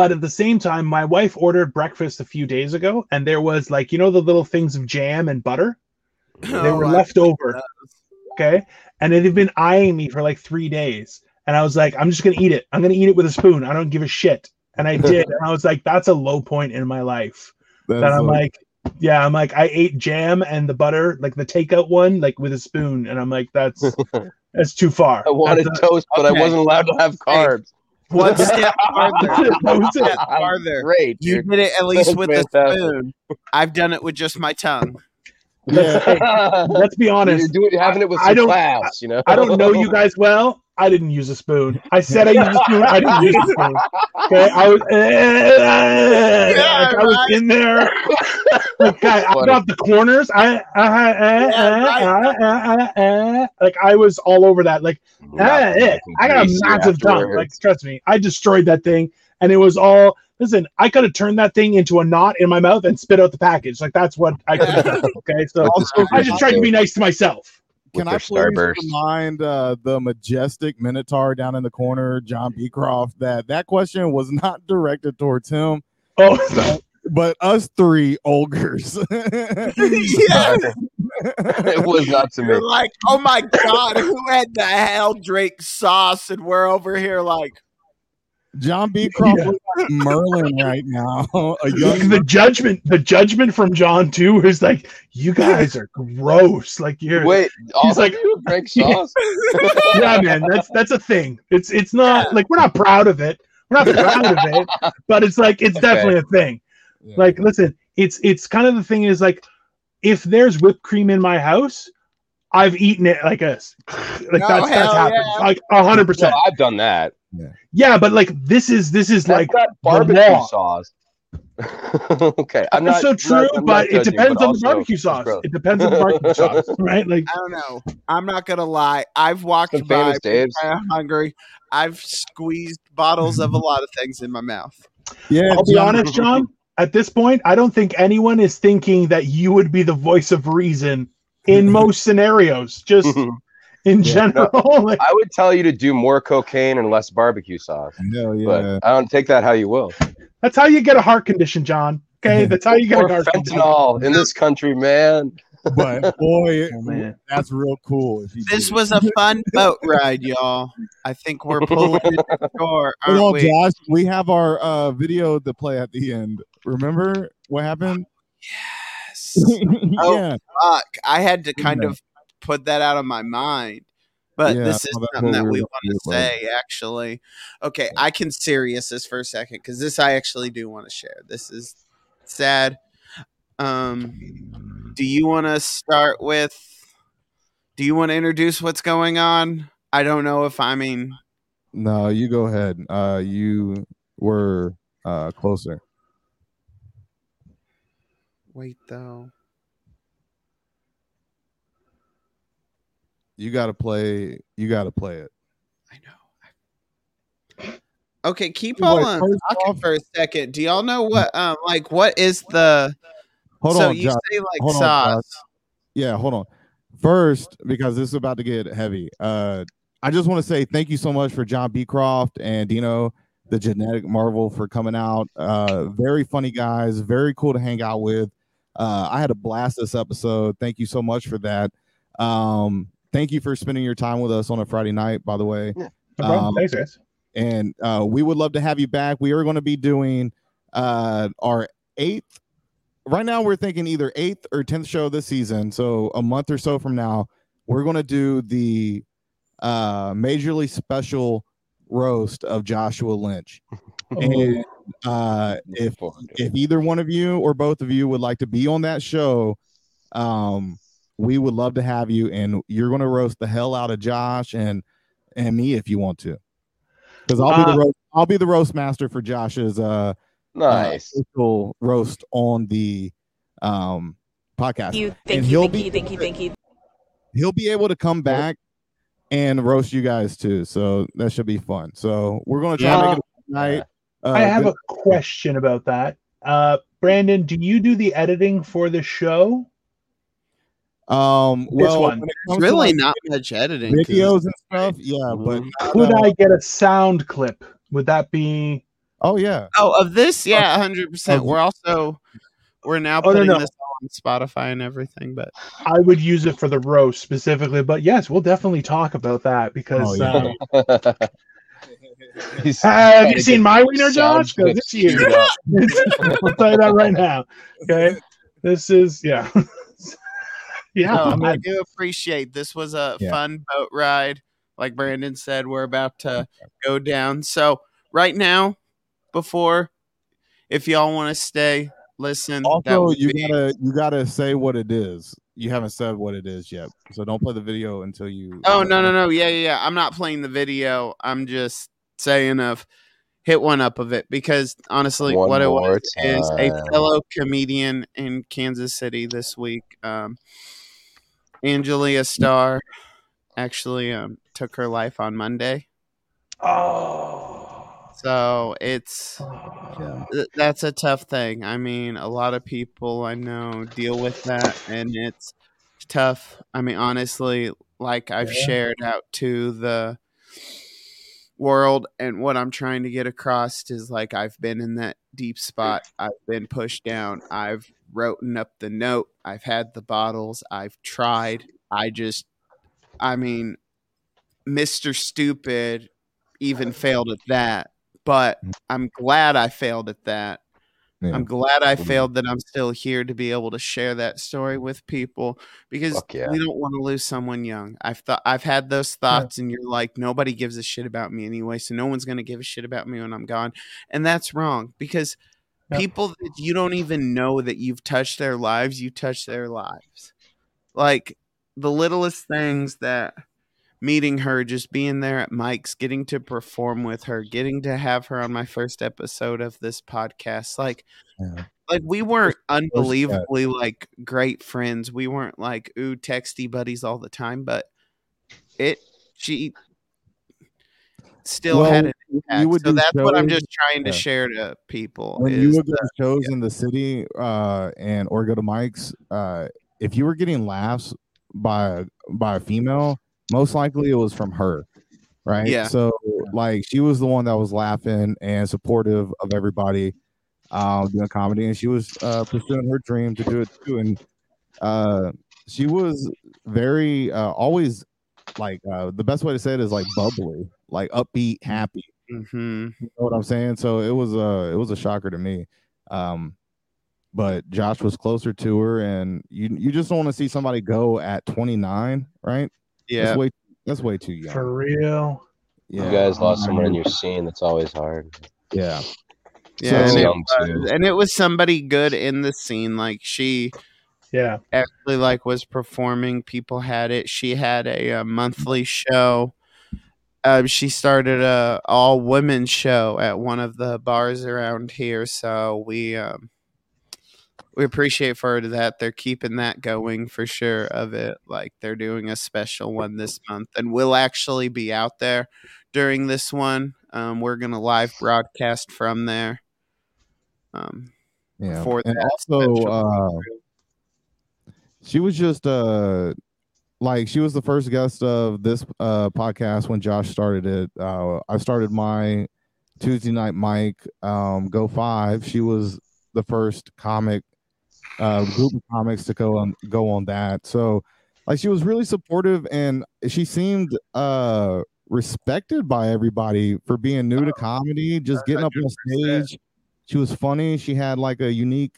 But at the same time, my wife ordered breakfast a few days ago, and there was like, you know, the little things of jam and butter. They oh, were Oh, I- left over. Okay. And it had been eyeing me for like three days. And I was like, I'm just gonna eat it. I'm gonna eat it with a spoon. I don't give a shit. And I did. and I was like, that's a low point in my life. That's That I'm a- like, yeah, I'm like, I ate jam and the butter, like the takeout one, like with a spoon. And I'm like, that's that's too far. I wanted That's a- toast, but I wasn't allowed to have carbs. One step farther. One step farther. Great, You dude. did it at least That's with a fantastic. spoon. I've done it with just my tongue. yeah, Let's be honest. You're doing having it with I some don't- class, you know. I don't know you guys well. I didn't use a spoon. I said I used a spoon. I didn't use a spoon. Okay, I was, like, I was in there. Like, guy, I got the corners. I, uh, uh, uh, uh, uh, uh, uh, like I was all over that. Like eh, I got a massive tongue. Like trust me, I destroyed that thing, and it was all. Listen, I could have turned that thing into a knot in my mouth and spit out the package. Like that's what I could have done. Okay, so Also, I just tried to be nice to myself. With Can I their please starburst. remind uh, the majestic Minotaur down in the corner, John Beecroft, that that question was not directed towards him, Oh, but us three ogres. yeah. it was not to me. You're like, oh my god, who had the hell Drake sauce? And we're over here like, John Beecroft Yeah. looks like Merlin right now, a young the judgment, the judgment from John too is like, you guys are gross. Like you're, Wait, He's like- of sauce? yeah, man, that's that's a thing. It's it's not like we're not proud of it. We're not proud of it, but it's like it's Okay. definitely a thing. Yeah. Like, listen, it's it's kind of the thing is like, if there's whipped cream in my house, I've eaten it like a like Oh, that's that's happened yeah. like a hundred No, percent. I've done that. Yeah, but like this is this is That's like barbecue sauce. okay, I'm that's not so true, not- I'm not but it judging, depends but on the barbecue sauce. gross. It depends on the barbecue sauce, right? Like I don't know. I'm not gonna lie. I've walked Some by. I'm hungry. I've squeezed bottles of a lot of things in my mouth. yeah, I'll be John- honest, John. At this point, I don't think anyone is thinking that you would be the voice of reason in most scenarios. Just in Yeah. general, like, I would tell you to do more cocaine and less barbecue sauce, Hell yeah. but I don't take that how you will. that's how you get a heart condition, John. Okay, that's how you get Or a heart condition. fentanyl in this country, man. but boy, Oh, man. that's real cool. This did was a fun boat ride, y'all. I think we're pulling into shore, Hold aren't on, we? Josh. We have our uh, video to play at the end. Remember what happened? Oh, yeah. Fuck. I had to kind Yeah. of put that out of my mind. But Yeah, this is something what that we want to say, actually. Okay, I can serious this for a second because this I actually do want to share. This is sad. Um, do you want to start with? Do you want to introduce what's going on? I don't know if I mean. No, you go ahead. Uh, you were uh closer. Wait though. You got to play. You got to play it. I know. Okay, keep Wait, on first talking off- for a second. Do y'all know what um like what is the Hold so on, you Josh. say like Hold sauce. Josh. Yeah, hold on. First, because this is about to get heavy. Uh, I just want to say thank you so much for John Beecroft and Dino, the genetic marvel, for coming out. Uh, very funny guys, very cool to hang out with. Uh, I had a blast this episode. Thank you so much for that. Um, thank you for spending your time with us on a Friday night, by the way. No. Um, Thanks, guys. and uh, we would love to have you back. We are going to be doing uh, our eighth. Right now, we're thinking either eighth or tenth show this season. So a month or so from now, we're going to do the uh, majorly special roast of Joshua Lynch. And uh, if if either one of you or both of you would like to be on that show, um, we would love to have you. And you're going to roast the hell out of Josh and and me if you want to, because I'll be Uh, the roast, I'll be the roast master for Josh's uh, Nice. uh, roast on the um podcast. you, And thank he'll you, thank be- you, thank you, thank you. He'll be able to come back and roast you guys too. So that should be fun. So we're going to try to make it a night. Uh, I have good- a question about that. Uh, Brandon, do you do the editing for the show? um This well one. when it There's comes to, really like, not much editing videos and stuff. Yeah, but Could uh, I get a sound clip? Would that be? oh yeah, Oh, of this, yeah, hundred percent. We're also we're now Oh, no, putting no. this on Spotify and everything. But I would use it for the roast specifically, but yes, we'll definitely talk about that because. Oh, yeah. uh, He's have you seen my wiener, sound Josh? 'Cause clips it's you. I'll tell you that right now. Okay, this is yeah, yeah. no, I'm I do appreciate this was a Yeah. fun boat ride. Like Brandon said, we're about to go down. So right now, before, if y'all want to stay, listen. Also, you be- gotta you gotta say what it is. You haven't said what it is yet, so don't play the video until you. Oh no no no yeah yeah yeah. I'm not playing the video. I'm just saying of hit one up of it because honestly, One what it more was is a fellow comedian in Kansas City this week. Um, Angelia Starr actually um, took her life on Monday, Oh. so it's Yeah. th- that's a tough thing. I mean, a lot of people I know deal with that, and it's tough. I mean, honestly, like I've Yeah. shared out to the world, and what I'm trying to get across is like I've been in that deep spot. I've been pushed down. I've written up the note. I've had the bottles. I've tried. I just, I mean, Mr. Stupid even failed at that but I'm glad I failed at that. Yeah. I'm glad I mm-hmm. failed that I'm still here to be able to share that story with people because yeah. we don't want to lose someone young. I've thought I've had those thoughts and you're like nobody gives a shit about me anyway, so no one's going to give a shit about me when I'm gone. And that's wrong because people that you don't even know that you've touched their lives, you touch their lives. Like the littlest things that meeting her, just being there at Mike's, getting to perform with her, getting to have her on my first episode of this podcast. Like, Yeah. like we weren't unbelievably like great friends. We weren't like ooh texty buddies all the time, but it she still Well, had an you impact. would So that's what I'm just trying to yeah. share to people. when you would go to shows in the city uh and or go to Mike's, uh if you were getting laughs by by a female, most likely it was from her. Right. Yeah. So like she was the one that was laughing and supportive of everybody um doing comedy and she was uh pursuing her dream to do it too. And uh she was very uh always like uh the best way to say it is like bubbly, like upbeat, happy. Mhm. You know what I'm saying? So it was a it was a shocker to me. Um, but Josh was closer to her, and you you just don't want to see somebody go at 29, right? Yeah. That's way that's way too young. For real. yeah, You guys lost someone in your scene. That's always hard. yeah. Yeah. So- and, it was, and it was somebody good in the scene. Like she Yeah. actually like was performing. People had it. She had a, uh monthly show. Uh, she started a all women show at one of the bars around here. So we um, we appreciate for that. They're keeping that going for sure. Of it, like they're doing a special one this month, and we'll actually be out there during this one. Um, we're gonna live broadcast from there. Um, Yeah. for and that also, uh, she was just uh like she was the first guest of this uh podcast when Josh started it. Uh I started my Tuesday night mic um go five. She was the first comic uh group of comics to go on go on that. So like she was really supportive and she seemed uh respected by everybody for being new to comedy, just getting up on stage. She was funny. She had like a unique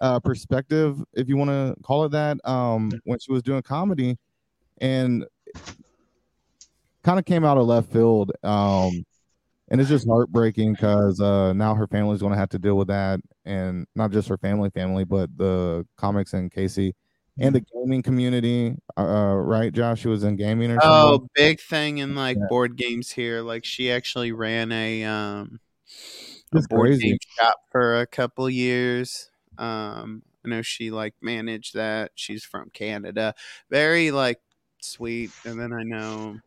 uh perspective, if you want to call it that, um, when she was doing comedy, and kind of came out of left field. Um, and it's just heartbreaking because uh now her family's going to have to deal with that, and not just her family, family, but the comics and KC and the gaming community. Uh, right, Josh? She was in gaming or Oh, something. big thing in like Yeah. board games here. Like she actually ran a um a board crazy. game shop for a couple years. Um I know she like managed that. She's from Canada. Very like sweet. And then I know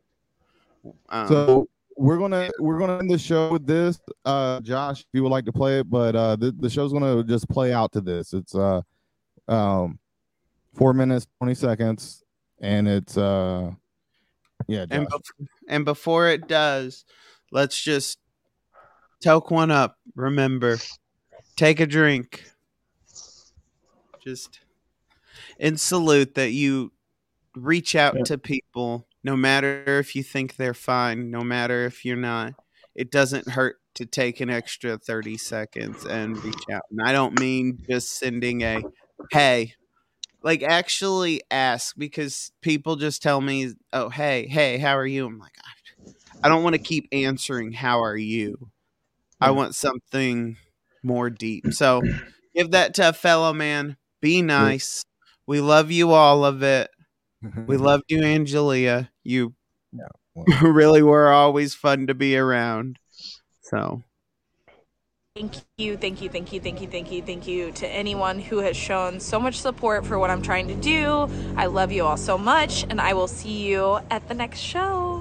um So we're gonna we're gonna end the show with this, uh, Josh. If you would like to play it, but uh, the the show's gonna just play out to this. It's uh, um, four minutes twenty seconds, and it's uh, yeah, and, Josh. bef- and before it does, let's just toke one up. Remember, take a drink. Just in salute that you reach out Yeah. to people, no matter if you think they're fine, no matter if you're not. It doesn't hurt to take an extra 30 seconds and reach out. And I don't mean just sending a hey, like actually ask because people just tell me, "Oh, hey, hey, how are you?" I'm like, I, I don't want to keep answering "How are you." I want something more deep. So, give that to a fellow man. Be nice. We love you, all of it. We loved you, Angelia. You well. really were always fun to be around. So, Thank you, thank you, thank you, thank you, thank you, thank you to anyone who has shown so much support for what I'm trying to do. I love you all so much, and I will see you at the next show.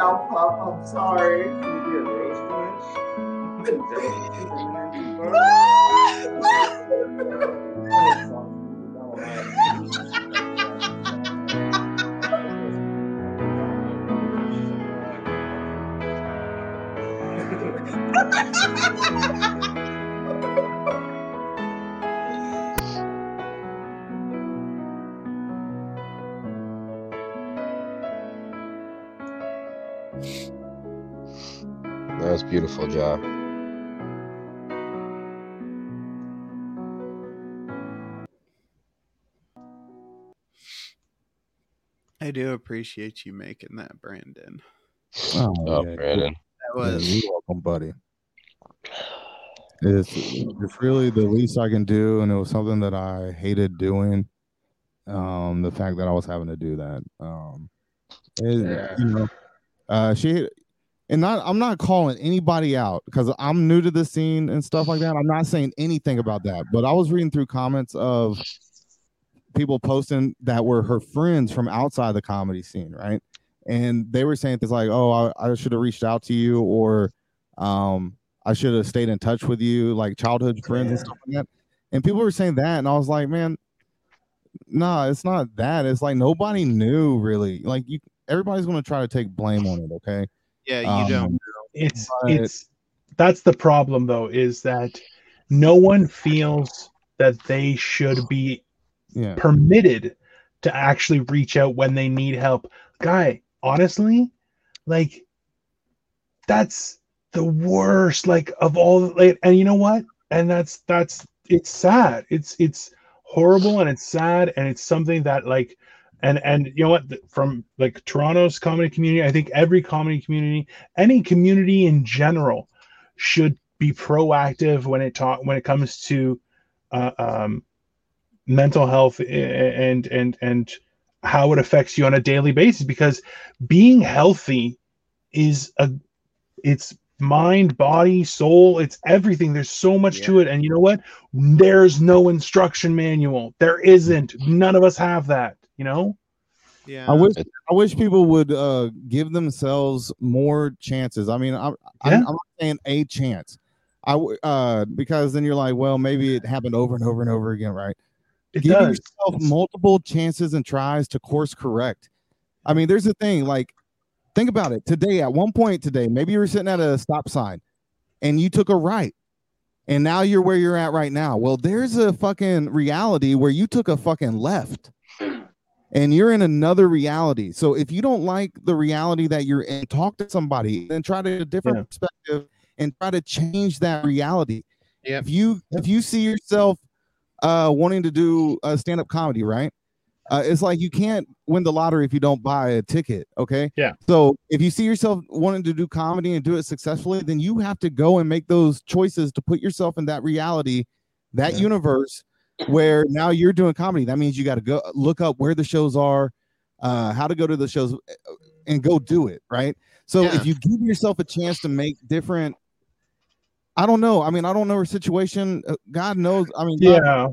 Opened yourself up. I'm sorry. You a? That was beautiful, Jaw. I do appreciate you making that, Brandon. Oh, Oh, yeah, Brandon. That Yeah, was you're welcome, buddy. It's it's really the least I can do, and it was something that I hated doing. Um, the fact that I was having to do that. Um, it- Yeah. you know, uh, she and not I'm not calling anybody out because I'm new to the scene and stuff like that. I'm not saying anything about that, but I was reading through comments of people posting that were her friends from outside the comedy scene, right? And they were saying things like, "Oh, I, I should have reached out to you," or um, "I should have stayed in touch with you," like childhood friends and stuff like that. And people were saying that, and I was like, "Man, no, it's not that. It's like nobody knew really. Like you, everybody's going to try to take blame on it. Okay, yeah. You Um, don't. It's But- it's that's the problem though, is that no one feels that they should be yeah, permitted to actually reach out when they need help. Guy, honestly, like that's the worst like of all like and you know what? And that's that's it's sad. It's it's horrible and it's sad and it's something that like and and you know what? From like Toronto's comedy community, I think every comedy community, any community in general should be proactive when it talk when it comes to uh, um mental health and and and how it affects you on a daily basis because being healthy is a it's mind body soul it's everything. There's so much to it. And you know what? There's no instruction manual. There isn't. None of us have that you know Yeah. I wish I wish people would uh give themselves more chances. I mean, I'm I'm, Yeah. I'm not saying a chance. I uh because then you're like, well, maybe it happened over and over and over again, right? it give does yourself multiple chances and tries to course correct. I mean, there's a thing like think about it. Today, at one point today, maybe you were sitting at a stop sign and you took a right. And now you're where you're at right now. Well, there's a fucking reality where you took a fucking left. And you're in another reality. So if you don't like the reality that you're in, talk to somebody and try to get a different Yeah. perspective and try to change that reality. If you if you see yourself uh wanting to do a stand-up comedy, right? Uh, it's like you can't win the lottery if you don't buy a ticket. Okay. Yeah. So if you see yourself wanting to do comedy and do it successfully, then you have to go and make those choices to put yourself in that reality, that Yeah. universe where now you're doing comedy. That means you got to go look up where the shows are, uh, how to go to the shows, uh, and go do it. Right. So Yeah. if you give yourself a chance to make different, I don't know. I mean, I don't know her situation. Uh, God knows. I mean, God yeah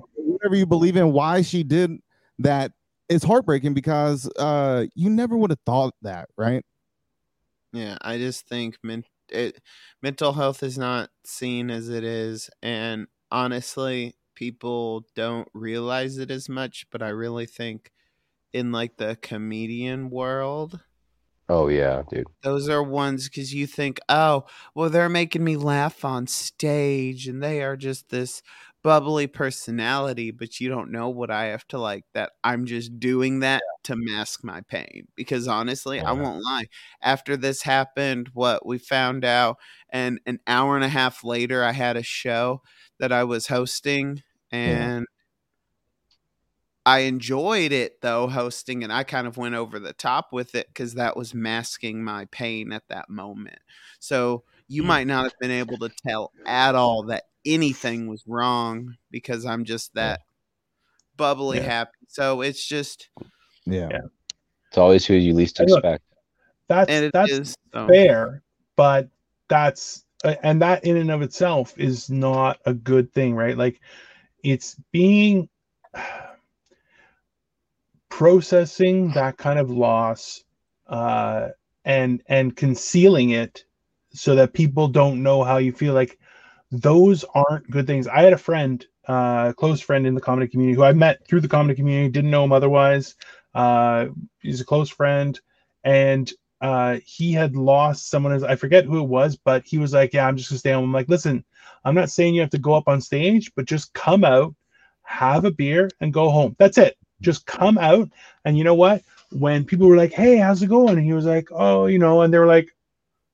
whatever you believe in, why she did that is heartbreaking because uh you never would have thought that, right? Yeah, I just think men- it, mental health is not seen as it is, and honestly, people don't realize it as much. But I really think in like the comedian world, Oh yeah, dude. those are ones because you think, oh, well, they're making me laugh on stage, and they are just this bubbly personality, but you don't know what I have to like. That I'm just doing that to mask my pain. Because honestly, I uh-huh. won't lie. After this happened, what we found out, and an hour and a half later, I had a show that I was hosting, and I enjoyed it though hosting, and I kind of went over the top with it because that was masking my pain at that moment. So you Mm. might not have been able to tell at all that anything was wrong because I'm just that bubbly Yeah. happy. So it's just Yeah. Yeah. It's always who you least And look, expect. That's and that's is so. fair, but that's and that in and of itself is not a good thing, right? Like it's being processing that kind of loss uh and and concealing it so that people don't know how you feel like those aren't good things. I had a friend, uh, a close friend in the comedy community who I met through the comedy community, didn't know him otherwise. Uh, he's a close friend, and uh, he had lost someone. I forget who it was, but he was like, "Yeah, I'm just gonna stay home." I'm like, "Listen, I'm not saying you have to go up on stage, but just come out, have a beer, and go home. That's it. Just come out." And you know what? When people were like, "Hey, how's it going?" and he was like, "Oh, you know," and they were like,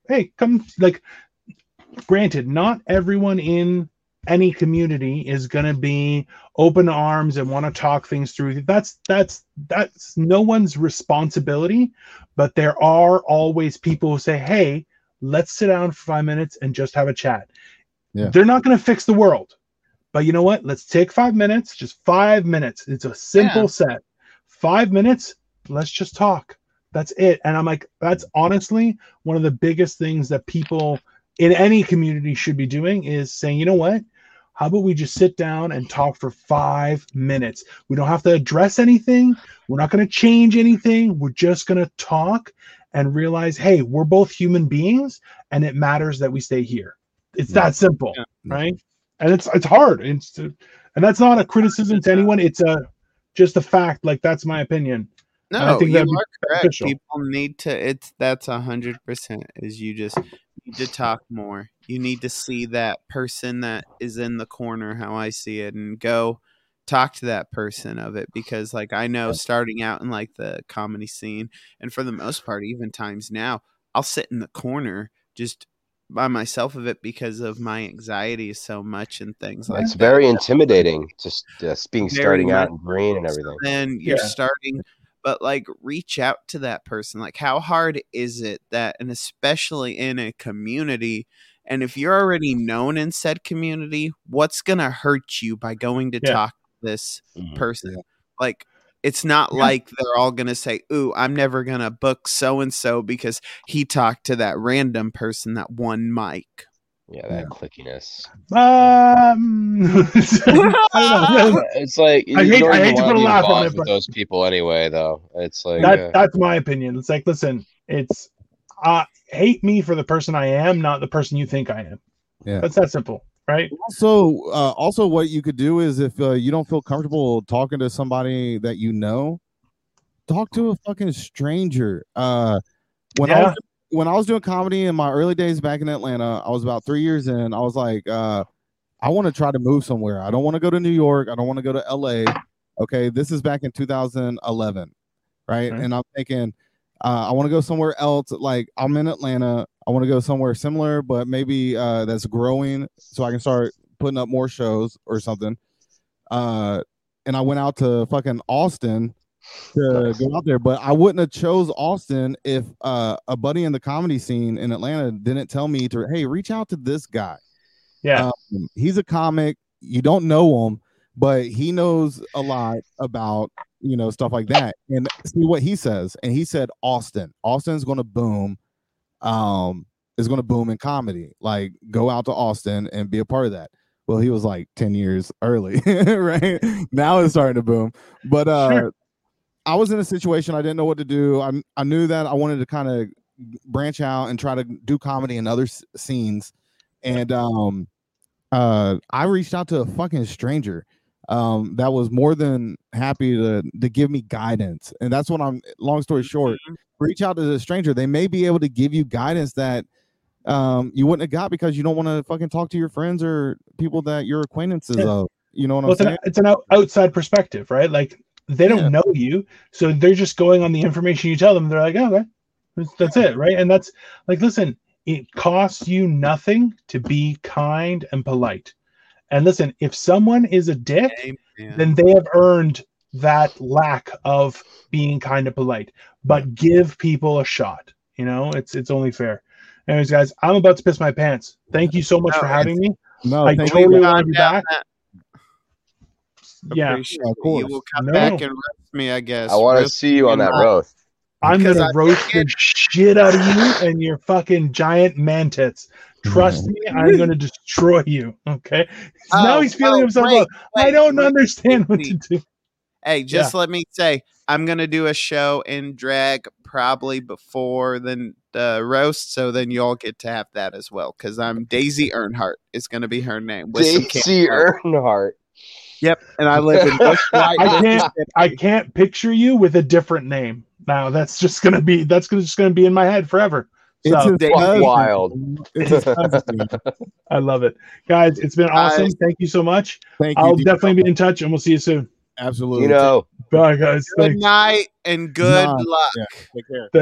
"Hey, come," like granted, not everyone in any community is going to be open arms and want to talk things through. That's that's that's no one's responsibility, but there are always people who say, "Hey, let's sit down for 5 minutes and just have a chat." Yeah. They're not going to fix the world. But you know what? Let's take 5 minutes, just 5 minutes. It's a simple Yeah. set. 5 minutes, let's just talk. That's it. And I'm like that's honestly one of the biggest things that people in any community should be doing is saying, you know what? How about we just sit down and talk for five minutes? We don't have to address anything. We're not going to change anything. We're just going to talk and realize, hey, we're both human beings, and it matters that we stay here. It's that simple, Yeah. right? And it's it's hard. It's and that's not a criticism to anyone. It's a just a fact. Like that's my opinion. And I No, think you are correct. beneficial. People need to. It's that's a hundred percent. Is you just need to talk more. You need to see that person that is in the corner, how I see it, and go talk to that person of it. Because like I know, starting out in like the comedy scene, and for the most part, even times now, I'll sit in the corner just by myself of it because of my anxiety so much and things like It's that. very intimidating, just just being Very starting out much and green and everything. then you're Yeah. starting but like reach out to that person like how hard is it that and especially in a community and if you're already known in said community what's gonna hurt you by going to Yeah. talk to this Mhm. person like it's not Yeah. like they're all gonna say ooh i'm never gonna book so and so because he talked to that random person that one mic Yeah, that clickiness. Um, I don't know. It's like I hate- I hate to put a laugh on it, but- those people anyway, though. It's like that uh, that's my opinion. It's like, listen, it's uh hate me for the person I am, not the person you think I am. Yeah. That's that simple, right? Also, uh, also, what you could do is if uh, you don't feel comfortable talking to somebody that you know, talk to a fucking stranger. Uh, when I Yeah. was when I was doing comedy in my early days back in Atlanta, I was about three years in. I was like, uh, I want to try to move somewhere. I don't want to go to New York. I don't want to go to LA. Okay, this is back in 2011, right? Okay. And I'm thinking, uh, I want to go somewhere else. Like I'm in Atlanta. I want to go somewhere similar, but maybe uh, that's growing, so I can start putting up more shows or something. Uh, and I went out to fucking Austin to Nice. go out there, but I wouldn't have chose Austin if uh, a buddy in the comedy scene in Atlanta didn't tell me to, hey, reach out to this guy. Yeah. Um, he's a comic. You don't know him, but he knows a lot about you know stuff like that. And see what he says. And he said Austin. Austin's going to boom. Um, is going to boom in comedy. Like go out to Austin and be a part of that. Well, he was like ten years early, right? Now it's starting to boom. But uh, Sure. I was in a situation I didn't know what to do. I I knew that I wanted to kind of branch out and try to do comedy in other s- scenes and um uh i reached out to a fucking stranger um that was more than happy to to give me guidance and that's what i'm long story short reach out to the stranger they may be able to give you guidance that um you wouldn't have got because you don't want to fucking talk to your friends or people that you're acquaintances Yeah. of you know what Well, i'm it's an, saying it's an outside perspective, right? Like they don't Yeah. know you, so they're just going on the information you tell them. They're like, oh, okay, that's, that's it, right? And that's like, listen, it costs you nothing to be kind and polite. And listen, if someone is a dick, Amen. then they have earned that lack of being kind of polite, but give people a shot. You know, it's it's only fair. Anyways, guys, I'm about to piss my pants. Thank you so much No, for having me. No, I thank totally you. want to Gone be back. that- Yeah, Appreciate Yeah, of course. You will come No. back and roast me, I guess. I want to see you on that in roast. I'm Because gonna I roast the shit out of you and your fucking giant man tits. Trust me, mm-hmm. I'm gonna destroy you. Okay. Oh, now Oh, he's feeling oh, himself wait, up. I don't wait, understand what to do. Hey, just let me say, I'm gonna do a show in drag probably before the the roast, so then y'all get to have that as well. Because I'm Daisy Earnhardt is gonna be her name. with Daisy. Earnhardt. Yep, and I live in Bush White. I can't I can't picture you with a different name. Now that's just gonna be that's gonna, just gonna be in my head forever. It's So his They- cousin. Wild. It's his. I love it. Guys, it's been awesome. Guys. Thank you so much. Thank you. I'll D. definitely be in touch and we'll see you soon. Absolutely. You know. Bye guys. Good Thanks. night and good Nah, luck. yeah. Take care.